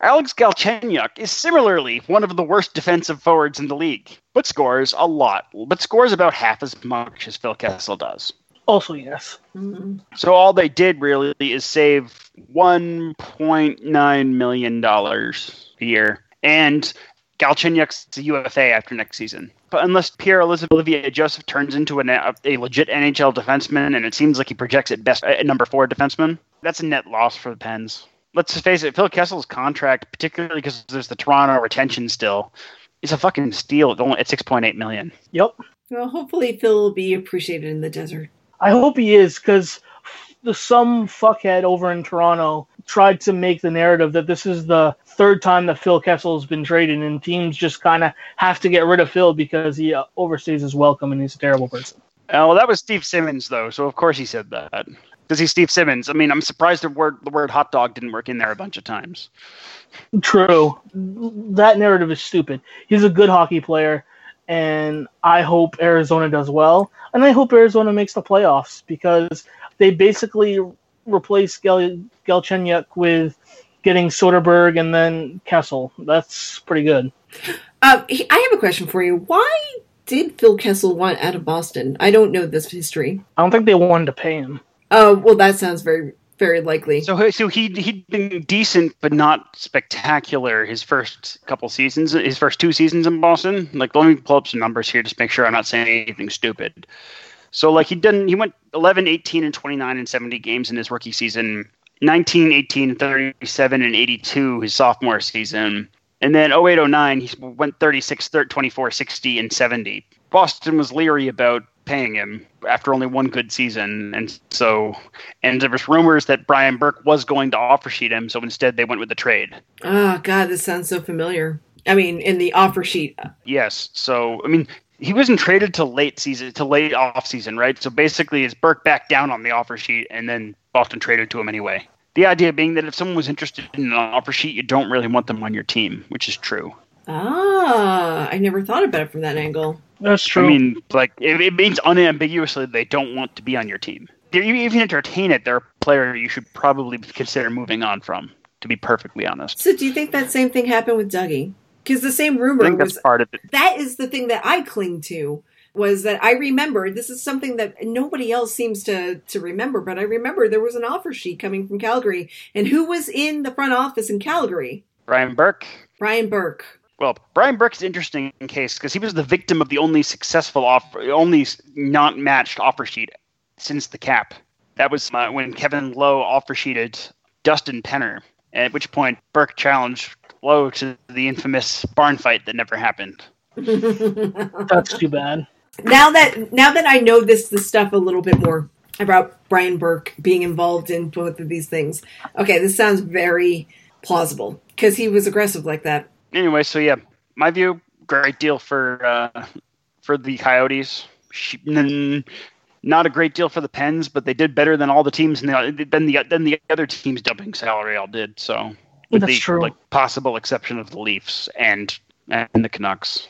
Alex Galchenyuk is similarly one of the worst defensive forwards in the league, but scores a lot, but scores about half as much as Phil Kessel does. Also yes. Mhm. So all they did really is save one point nine million dollars a year, and Galchenyuk's a UFA after next season. But unless Pierre Elizabeth Olivier Joseph turns into an, a, a legit NHL defenseman, and it seems like he projects at best at number four defenseman, that's a net loss for the Pens. Let's face it, Phil Kessel's contract, particularly because there's the Toronto retention still, is a fucking steal. It's only at six point eight million. Yep. Well, hopefully Phil will be appreciated in the desert. I hope he is because the some fuckhead over in Toronto tried to make the narrative that this is the third time that Phil Kessel has been traded, and teams just kind of have to get rid of Phil because he uh, overstays his welcome and he's a terrible person. Uh, well, that was Steve Simmons, though, so of course he said that. Because he's Steve Simmons. I mean, I'm surprised the word the word hot dog didn't work in there a bunch of times. True. That narrative is stupid. He's a good hockey player, and I hope Arizona does well. And I hope Arizona makes the playoffs because they basically replaced Gel- Galchenyuk with getting Soderberg and then Kessel. That's pretty good. Uh, I have a question for you. Why did Phil Kessel want out of Boston? I don't know this history. I don't think they wanted to pay him. Oh, well, that sounds very, very likely. So, so he he'd been decent, but not spectacular. His first couple seasons, his first two seasons in Boston. Like, let me pull up some numbers here, just to make sure I'm not saying anything stupid. So, like, he done he went 11, 18, and 29 and 70 games in his rookie season. 19, 18, 37, and 82 his sophomore season. And then 08, 09, he went 36, 30, 24, 60, and 70. Boston was leery about paying him after only one good season, and so and there was rumors that Brian Burke was going to offer sheet him, so instead they went with the trade. Oh, God, this sounds so familiar. I mean, in the offer sheet. Yes, so I mean he wasn't traded to late season to late off season, right? So basically, is Burke back down on the offer sheet, and then Boston traded to him anyway. The idea being that if someone was interested in an offer sheet, you don't really want them on your team, which is true. Ah, I never thought about it from that angle. That's true. I mean, like it, it means unambiguously they don't want to be on your team. If you even entertain it, they're a player you should probably consider moving on from. To be perfectly honest, So, do you think that same thing happened with Dougie? Because the same I rumor think that's was part of it. that is the thing that I cling to was that I remember this is something that nobody else seems to to remember, but I remember there was an offer sheet coming from Calgary, and who was in the front office in Calgary? Brian Burke. Brian Burke. Well, Brian Burke's an interesting case because he was the victim of the only successful offer, only not matched offer sheet since the cap. That was uh, when Kevin Lowe offer sheeted Dustin Penner, at which point Burke challenged Lowe to the infamous barn fight that never happened. [laughs] That's too bad. now that now that I know this this stuff a little bit more about Brian Burke being involved in both of these things, okay, this sounds very plausible because he was aggressive like that. Anyway, so yeah, my view, great deal for uh, for the Coyotes. She, n- not a great deal for the Pens, but they did better than all the teams in the than the than the other teams dumping salary all did. So with That's the true. like possible exception of the Leafs and and the Canucks.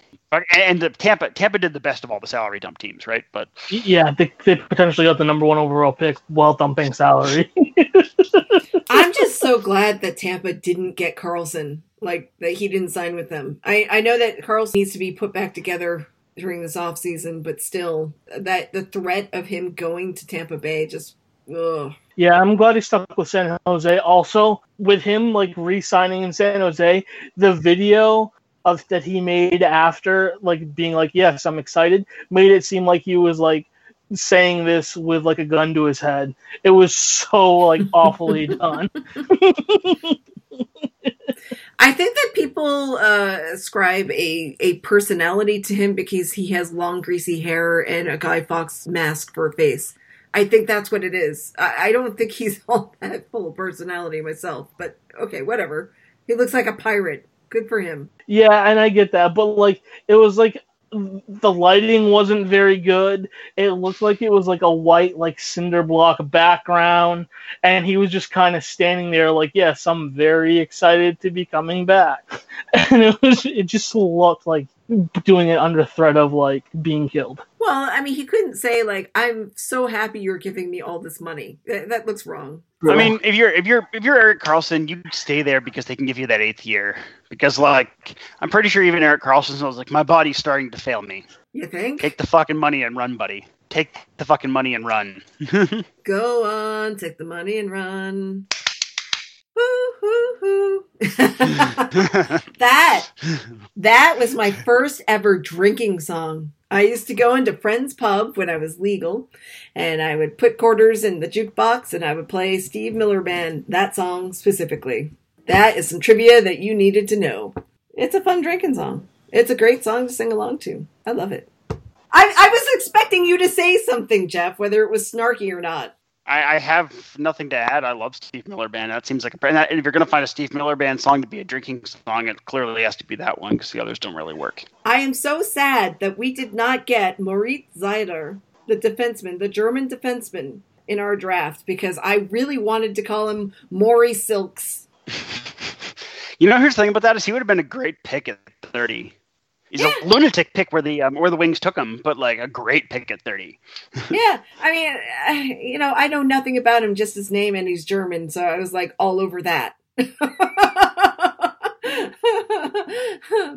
And the Tampa Tampa did the best of all the salary dump teams, right? But Yeah, they, they potentially got the number one overall pick while dumping salary. [laughs] I'm just so glad that Tampa didn't get Karlsson, like that he didn't sign with them. I, I know that Karlsson needs to be put back together during this off season, but still, that the threat of him going to Tampa Bay just ugh. yeah, I'm glad he stuck with San Jose. Also, with him like re-signing in San Jose, the video of that he made after like being like, "Yes, I'm excited," made it seem like he was like saying this with like a gun to his head. It was so like awfully [laughs] done. [laughs] I think that people uh, ascribe a, a personality to him because he has long, greasy hair and a Guy Fawkes mask for a face. I think that's what it is. I, I don't think he's [laughs] all that full of personality myself, but okay, whatever. He looks like a pirate. Good for him. Yeah, and I get that, but like it was like the lighting wasn't very good. It looked like it was like a white like cinder block background and he was just kind of standing there like, "Yes, I'm very excited to be coming back." [laughs] And it was it just looked like doing it under threat of like being killed. Well, I mean, he couldn't say like, "I'm so happy you're giving me all this money." That, that looks wrong. I mean, if you're if you're if you're Erik Karlsson, you stay there because they can give you that eighth year. Because like I'm pretty sure even Erik Karlsson was like, my body's starting to fail me. You think? Take the fucking money and run, buddy. Take the fucking money and run. [laughs] Go on, take the money and run. Woo hoo hoo. [laughs] that that was my first ever drinking song. I used to go into friends' pub when I was legal, and I would put quarters in the jukebox and I would play Steve Miller Band, that song specifically. That is some trivia that you needed to know. It's a fun drinking song. It's a great song to sing along to. I love it. I, I was expecting you to say something, Jeff, whether it was snarky or not. I, I have nothing to add. I love Steve Miller Band. That seems like a. And if you're going to find a Steve Miller Band song to be a drinking song, it clearly has to be that one because the others don't really work. I am so sad that we did not get Moritz Seider, the defenseman, the German defenseman, in our draft because I really wanted to call him Maury Silks. [laughs] you know, here's the thing about that is he would have been a great pick at 30. He's Yeah. a lunatic pick where the um, where the Wings took him, but like a great pick at 30. [laughs] yeah, I mean, uh, [sighs] you know, I know nothing about him, just his name, and he's German, so I was like all over that. [laughs]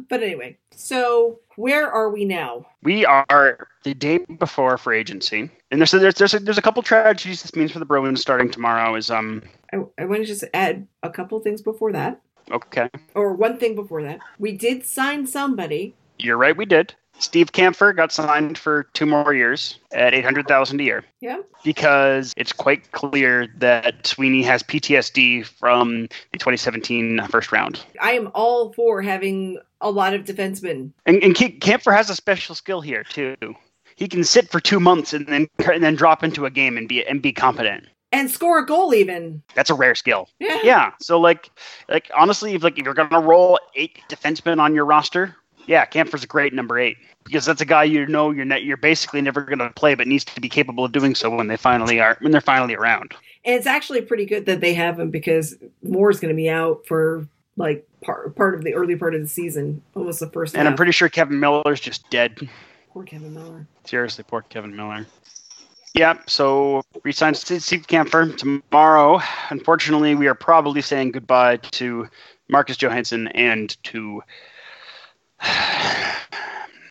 but anyway, so where are we now? We are the day before free agency, and there's there's there's a, there's a couple tragedies this means for the Bruins starting tomorrow. Is um I, I want to just add a couple things before that, okay, or one thing before that. We did sign somebody. you're right. We did. Steve Kampfer got signed for two more years at eight hundred thousand a year. Yeah. because it's quite clear that Sweeney has PTSD from the 2017 first round. I am all for having a lot of defensemen. And, and Kampfer has a special skill here too. He can sit for two months and then and then drop into a game and be and be competent. And score a goal, even. That's a rare skill. Yeah. Yeah. So like like honestly, if like if you're gonna roll eight defensemen on your roster, yeah, Kampfer's a great number eight because that's a guy you know you're not, you're basically never gonna play, but needs to be capable of doing so when they finally are when they're finally around. And it's actually pretty good that they have him because Moore's going to be out for like part part of the early part of the season, almost the first. And I'm pretty sure Kevan Miller's just dead. poor Kevan Miller. Seriously, poor Kevan Miller. Yeah, so resign Steve Kampfer tomorrow. Unfortunately, we are probably saying goodbye to Marcus Johansson and to [sighs]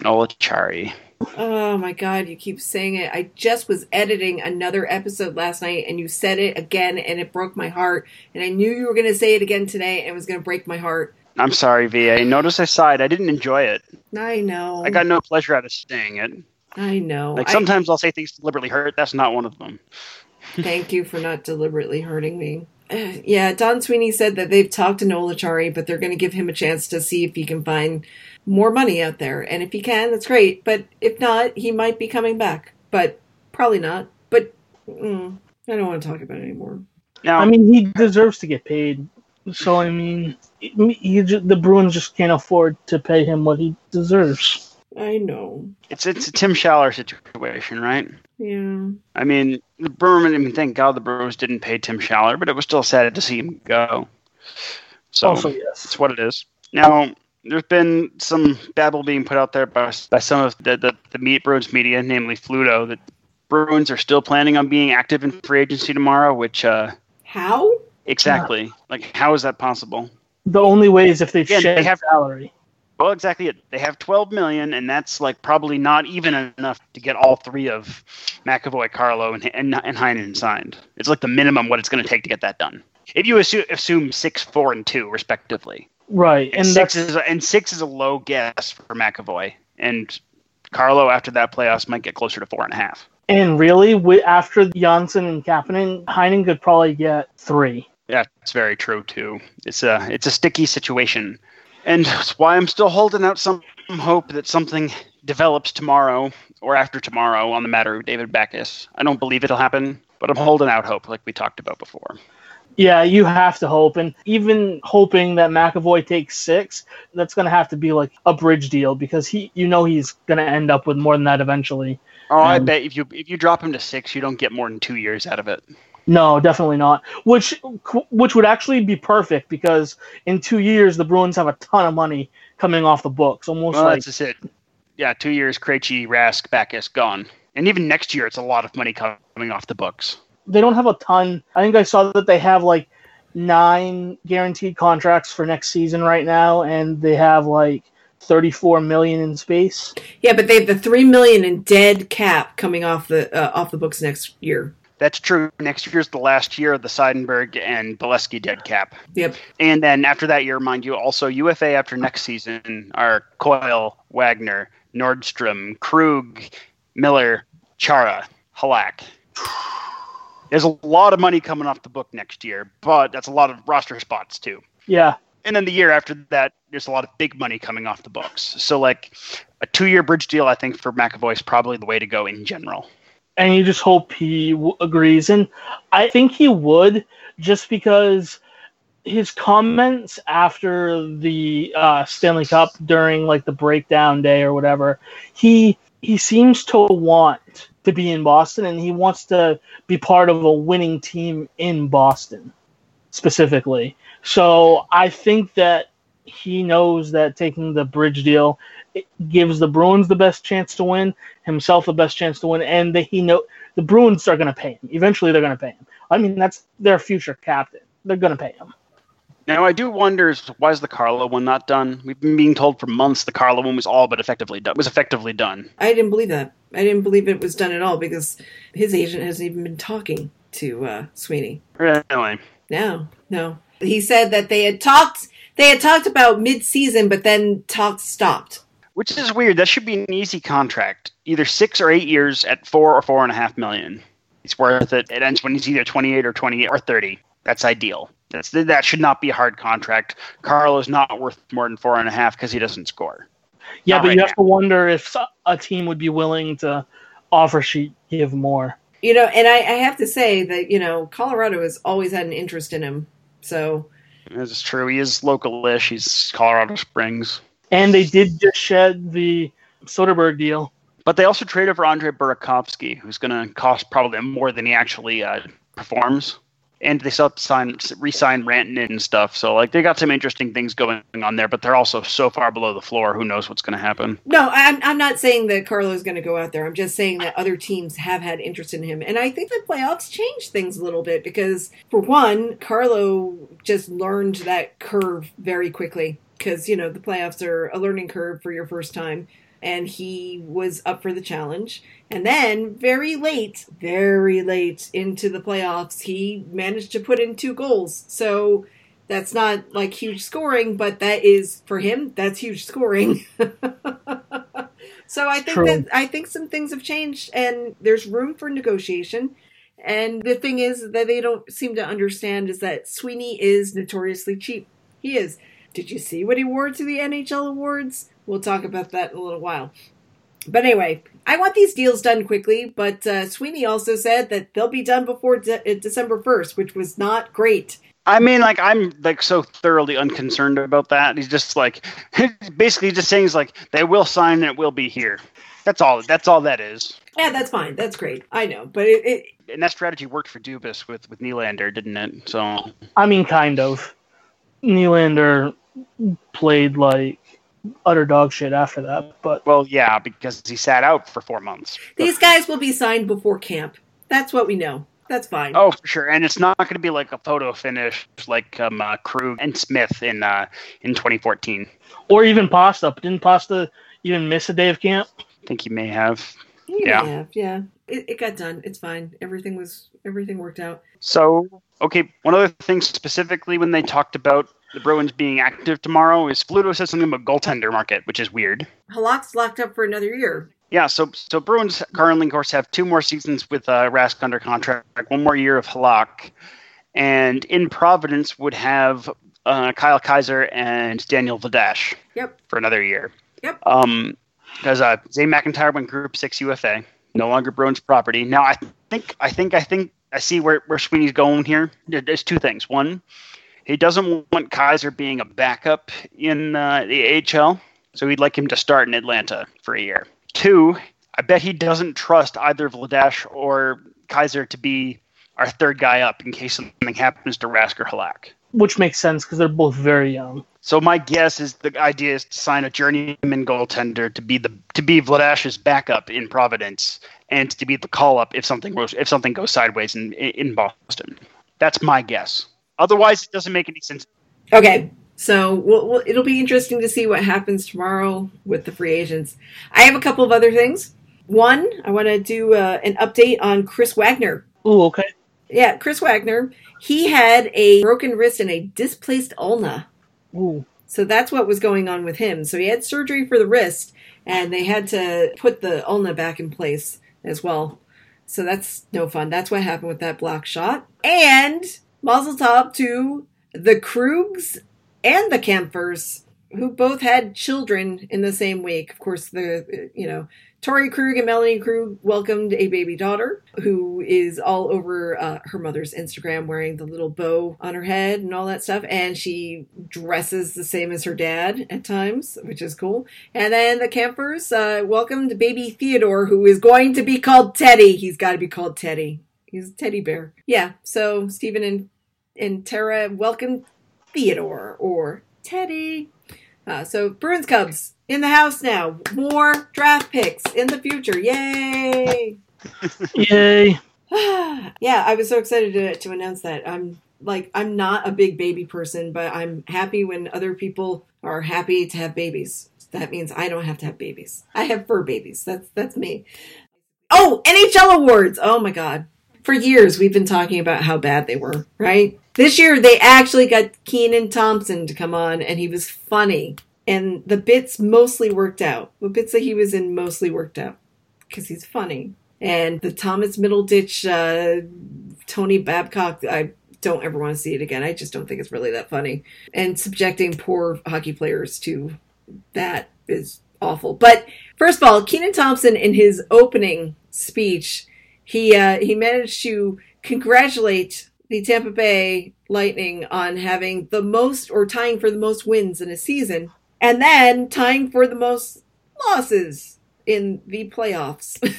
Noel Acciari. Oh my god, you keep saying it. I just was editing another episode last night and you said it again and it broke my heart. And I knew you were going to say it again today and it was going to break my heart. I'm sorry, VA. Notice I sighed. I didn't enjoy it. I know. I got no pleasure out of saying it. I know. Like sometimes I'll say things deliberately hurt. That's not one of them. [laughs] Thank you for not deliberately hurting me. [sighs] Yeah, Don Sweeney said that they've talked to Noel Acciari, but they're going to give him a chance to see if he can find more money out there. And if he can, that's great. But if not, he might be coming back. But probably not. But mm, I don't want to talk about it anymore. Now, I mean, he deserves to get paid. So I mean, he, ju- the Bruins just can't afford to pay him what he deserves. I know. it's it's a Tim Schaller situation, right? Yeah. I mean, the Bruins. I mean, thank God the Bruins didn't pay Tim Schaller, but it was still sad to see him go. So also, yes. it's what it is. Now, there's been some babble being put out there by, by some of the, the, the meat Bruins media, namely Fluto, that Bruins are still planning on being active in free agency tomorrow, which, uh, How? exactly, like, how is that possible? The only way is if they Yeah, share they have- salary. Well, exactly it. They have 12 million, and that's like probably not even enough to get all three of McAvoy, Carlo, and and, and Heinen signed. It's like the minimum what it's going to take to get that done. If you assume, assume six, four, and two, respectively, Right, and, and six is a, and six is a low guess for McAvoy, and Carlo after that playoffs might get closer to four and a half. and really wi- after Johnsson and Kapanen, Heinen could probably get three. Yeah, it's very true too. It's a it's a sticky situation, and that's why I'm still holding out some hope that something develops tomorrow or after tomorrow on the matter of David Backes. I don't believe it'll happen, but I'm holding out hope, like we talked about before. Yeah, you have to hope, and even hoping that McAvoy takes six, that's going to have to be like a bridge deal because he, you know, he's going to end up with more than that eventually. Oh, I Um, bet if you if you drop him to six, you don't get more than two years out of it. No, definitely not. Which, which would actually be perfect because in two years the Bruins have a ton of money coming off the books, almost Well, like that's just it. Yeah, two years, Krejci, Rask, Backes gone, and even next year, it's a lot of money coming off the books. they don't have a ton. I think I saw that they have like nine guaranteed contracts for next season right now, and they have like 34 million in space. Yeah, but they have the three million in dead cap coming off the uh, off the books next year. That's true. Next year's the last year of the Seidenberg and Beleskey dead cap. Yep. And then after that year, mind you, also UFA after next season are Coyle, Wagner, Nordstrom, Krug, Miller, Chara, Halak. There's a lot of money coming off the book next year, but that's a lot of roster spots too. Yeah, and then the year after that, there's a lot of big money coming off the books. So like a two-year bridge deal, I think for McAvoy is probably the way to go in general. And you just hope he w- agrees, and I think he would, just because his comments after the uh, Stanley Cup during like the breakdown day or whatever, he he seems to want to be in Boston and he wants to be part of a winning team in Boston specifically. So I think that he knows that taking the bridge deal gives the Bruins the best chance to win, himself the best chance to win, and that he know the Bruins are going to pay him. Eventually, they're going to pay him. I mean, that's their future captain. They're going to pay him. Now, I do wonder why is the Carlo one not done? We've been being told for months the Carlo one was all but effectively done. Was effectively done. I didn't believe that. I didn't believe it was done at all because his agent hasn't even been talking to uh, Sweeney. Really? No, no. He said that they had talked. They had talked about mid-season, but then talks stopped. Which is weird. That should be an easy contract, either six or eight years at four or four and a half million. It's worth it. It ends when he's either twenty-eight or twenty-eight or thirty. That's ideal. That's that should not be a hard contract. Carlo's not worth more than four and a half because he doesn't score. Yeah, Not but right you have now. to wonder if a team would be willing to offer sheet give more. You know, and I, I have to say that you know Colorado has always had an interest in him. So This is true. He is local-ish. He's Colorado Springs. And they did just shed the Soderberg deal. But they also traded for Andre Burakovsky, who's going to cost probably more than he actually uh, performs. And they still sign, re-sign Rantanen and stuff. So like they got some interesting things going on there, but they're also so far below the floor. Who knows what's going to happen? no, I'm I'm not saying that Carlo is going to go out there. I'm just saying that other teams have had interest in him, and I think the playoffs changed things a little bit because for one, Carlo just learned that curve very quickly because you know the playoffs are a learning curve for your first time. And he was up for the challenge. And then, very late, very late into the playoffs, he managed to put in two goals. So, that's not like huge scoring, but that is for him. That's huge scoring. [laughs] so I think True. that I think some things have changed, and there's room for negotiation. And the thing is that they don't seem to understand is that Sweeney is notoriously cheap. He is. Did you see what he wore to the NHL awards? We'll talk about that in a little while. But anyway, I want these deals done quickly. But uh, Sweeney also said that they'll be done before de- uh, December first, which was not great. I mean, like I'm like so thoroughly unconcerned about that. He's just like [laughs] basically just saying he's like they will sign and it will be here. That's all. That's all that is. Yeah, that's fine. That's great. I know, but it, it And that strategy worked for Dubas with with Nylander, didn't it? So I mean, kind of. Nylander played like utter dog shit after that, but well, yeah, because he sat out for four months. these guys will be signed before camp. That's what we know. That's fine. Oh, for sure, and it's not going to be like a photo finish like um, uh, Krug and Smith in uh, in 2014. or even Pasta. Didn't Pasta even miss a day of camp? I think he may have. You yeah. may have, yeah. It, it got done. It's fine. Everything was everything worked out. So, okay, one other thing specifically when they talked about the Bruins being active tomorrow is Fluto said something about goaltender market, which is weird. Halak's locked up for another year. Yeah, so so Bruins currently, of course, have two more seasons with uh, Rask under contract, one more year of Halak, and in Providence would have uh, Kyle Keyser and Daniel Vladar Yep. for another year. Yep. Um, because uh, Zane McIntyre went Group Six UFA, no longer Bruins property. Now I think I think I think I see where where Sweeney's going here. There's two things. One, he doesn't want Keyser being a backup in uh, the AHL, so he'd like him to start in Atlanta for a year. Two, I bet he doesn't trust either Vladar or Keyser to be our third guy up in case something happens to Rask or Halak. Which makes sense because they're both very young. So my guess is the idea is to sign a journeyman goaltender to be the to be Vladar's backup in Providence and to be the call up if something goes if something goes sideways in in Boston. That's my guess. Otherwise, it doesn't make any sense. Okay. So we'll, we'll, it'll be interesting to see what happens tomorrow with the free agents. I have a couple of other things. One, I want to do uh, an update on Chris Wagner. Ooh, okay. Yeah, Chris Wagner. He had a broken wrist and a displaced ulna. Ooh. So that's what was going on with him. So he had surgery for the wrist, and they had to put the ulna back in place as well. So that's no fun. That's what happened with that block shot. And Mazel tov to the Krugs and the Kampfers, who both had children in the same week. Of course, the you know Torey Krug and Melanie Krug welcomed a baby daughter who is all over uh, her mother's Instagram wearing the little bow on her head and all that stuff. And she dresses the same as her dad at times, which is cool. And then the Kampfers uh, welcomed baby Theodore, who is going to be called Teddy. He's got to be called Teddy. He's a teddy bear. Yeah. So Stephen and, and Tara welcome Theodore or Teddy. Uh, so Bruins Cubs in the house now. More draft picks in the future. Yay! Yay! [sighs] yeah, I was so excited to, to announce that. I'm like I'm not a big baby person, but I'm happy when other people are happy to have babies. That means I don't have to have babies. I have fur babies. That's that's me. Oh, NHL awards. Oh my god. For years we've been talking about how bad they were, right? This year they actually got Kenan Thompson to come on and he was funny. And the bits mostly worked out. The bits that he was in mostly worked out because he's funny. And the Thomas Middleditch, uh, Tony Babcock, I don't ever want to see it again. I just don't think it's really that funny. And subjecting poor hockey players to that is awful. But first of all, Kenan Thompson in his opening speech, he uh, he managed to congratulate the Tampa Bay Lightning on having the most or tying for the most wins in a season, and then tying for the most losses in the playoffs. [laughs] in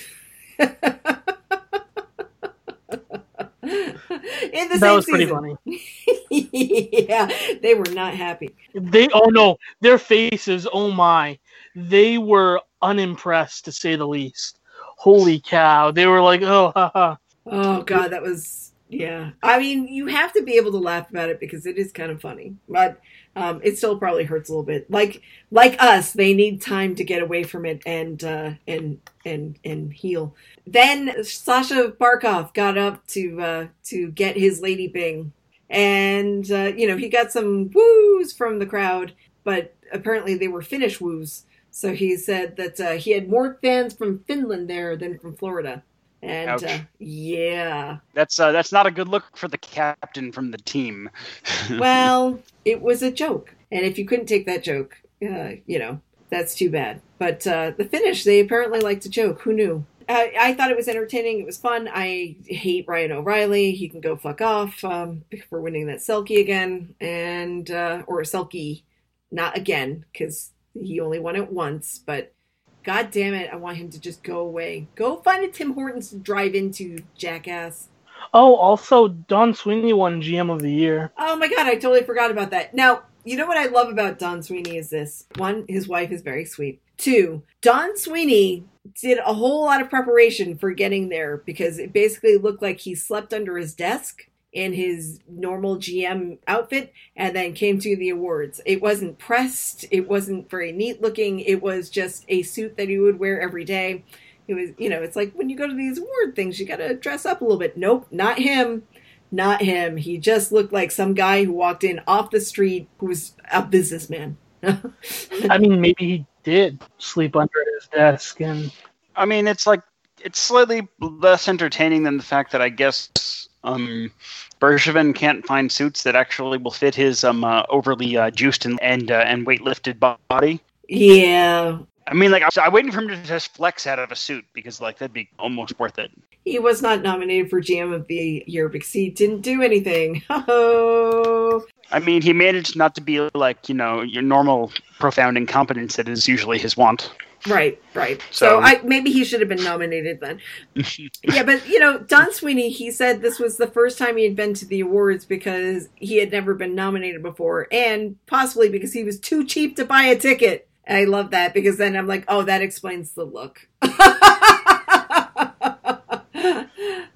the that same was pretty season. funny. [laughs] yeah, they were not happy. They oh no, their faces, oh my. They were unimpressed to say the least. Holy cow. They were like, oh. Oh god, that was yeah. I mean, you have to be able to laugh about it because it is kind of funny, but um, it still probably hurts a little bit. Like like us, they need time to get away from it and uh, and and and heal. Then Sasha Barkov got up to uh, to get his Lady Byng, and uh, you know he got some woos from the crowd, but apparently they were Finnish woos. So he said that uh, he had more fans from Finland there than from Florida. And uh, yeah, That's uh, that's not a good look for the captain from the team. [laughs] well, it was a joke, and if you couldn't take that joke, uh, you know that's too bad. But uh, the Finnish, they apparently like to joke. Who knew? I, I thought it was entertaining. It was fun. I hate Ryan O'Reilly. He can go fuck off um, for winning that Selke again, and uh, or Selke, not again because he only won it once. But god damn it, I want him to just go away. Go find a Tim Hortons to drive into, jackass. Oh, also Don Sweeney won GM of the year. Oh my god, I totally forgot about that. Now, you know what I love about Don Sweeney is this. One, his wife is very sweet. Two, Don Sweeney did a whole lot of preparation for getting there because it basically looked like he slept under his desk in his normal GM outfit and then came to the awards. It wasn't pressed, it wasn't very neat looking, it was just a suit that he would wear every day. It was, you know, it's like when you go to these award things, you got to dress up a little bit. Nope, not him. Not him. He just looked like some guy who walked in off the street who was a businessman. [laughs] I mean, maybe he did sleep under his desk, and I mean, it's like it's slightly less entertaining than the fact that I guess um, Bergevin can't find suits that actually will fit his um uh, overly uh, juiced and and, uh, and weight lifted body. yeah, I mean, like I was, I waiting for him to just flex out of a suit because like that'd be almost worth it. he was not nominated for GM of the year because he didn't do anything. [laughs] Oh, I mean, he managed not to be like you know your normal profound incompetence that is usually his want. Right, right. So, So- I maybe he should have been nominated then. [laughs] yeah, but you know, Don Sweeney, he said this was the first time he had been to the awards because he had never been nominated before, and possibly because he was too cheap to buy a ticket. And I love that because then I'm like, oh, that explains the look.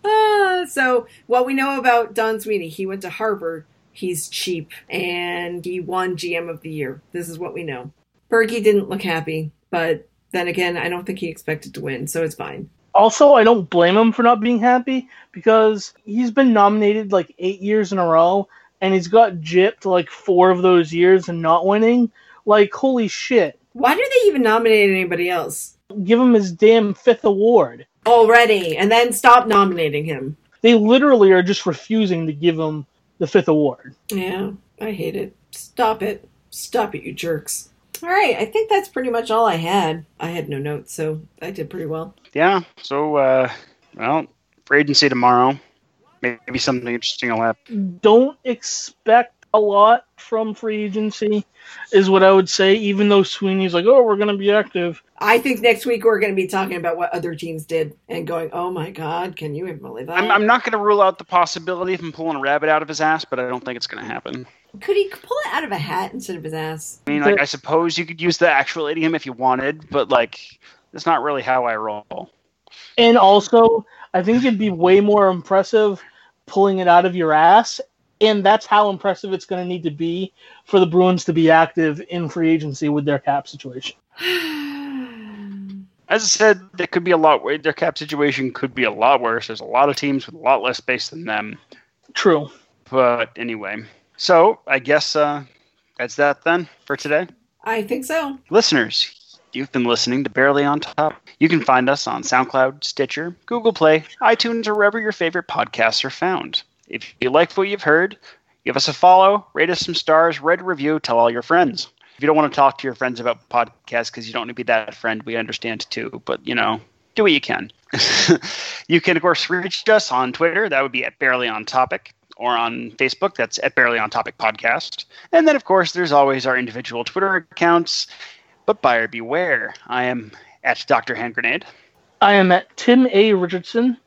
Ah, [laughs] so, what we know about Don Sweeney, he went to Harvard. He's cheap, and he won GM of the year. This is what we know. Bergy didn't look happy, but then again, I don't think he expected to win, so it's fine. also I don't blame him for not being happy because he's been nominated like eight years in a row, and he's got gypped like four of those years and not winning. Like holy shit! Why do they even nominate anybody else Give him his damn fifth award. already, and then stop nominating him? They literally are just refusing to give him the fifth award. Yeah, I hate it. Stop it. Stop it, you jerks. All right, I think that's pretty much all I had. I had no notes, so I did pretty well. Yeah. So, uh, well, for agency tomorrow, maybe something interesting will happen. Don't expect a lot from free agency, is what I would say. Even though Sweeney's like, "Oh, we're going to be active." I think next week we're going to be talking about what other teams did and going, "Oh my God, can you even believe that?" I'm, I'm not going to rule out the possibility of him pulling a rabbit out of his ass, but I don't think it's going to happen. Could he pull it out of a hat instead of his ass? I mean, like, I suppose you could use the actual idiom if you wanted, but like, that's not really how I roll. And also, I think it'd be way more impressive pulling it out of your ass. And that's how impressive it's going to need to be for the Bruins to be active in free agency with their cap situation. [sighs] As I said, there could be a lot. Their cap situation could be a lot worse. There's a lot of teams with a lot less space than them. True. But anyway, so I guess uh, that's that then for today. I think so. Listeners, you've been listening to Barely on Topic. You can find us on SoundCloud, Stitcher, Google Play, iTunes, or wherever your favorite podcasts are found. If you like what you've heard, give us a follow, rate us some stars, write a review, tell all your friends. If you don't want to talk to your friends about podcasts because you don't want to be that friend, we understand too. But you know, do what you can. [laughs] you can of course reach us on Twitter. That would be at Barely on Topic or on Facebook. That's at Barely on Topic Podcast. And then, of course, there's always our individual Twitter accounts. But buyer beware. I am at Dr. Hand Grenade. I am at Tim A. Richardson.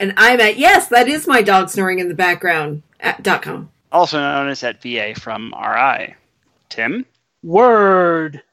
And I'm at, yes, that is my dog snoring in the background, at dot com. Also known as at VA from RI. Tim? Word.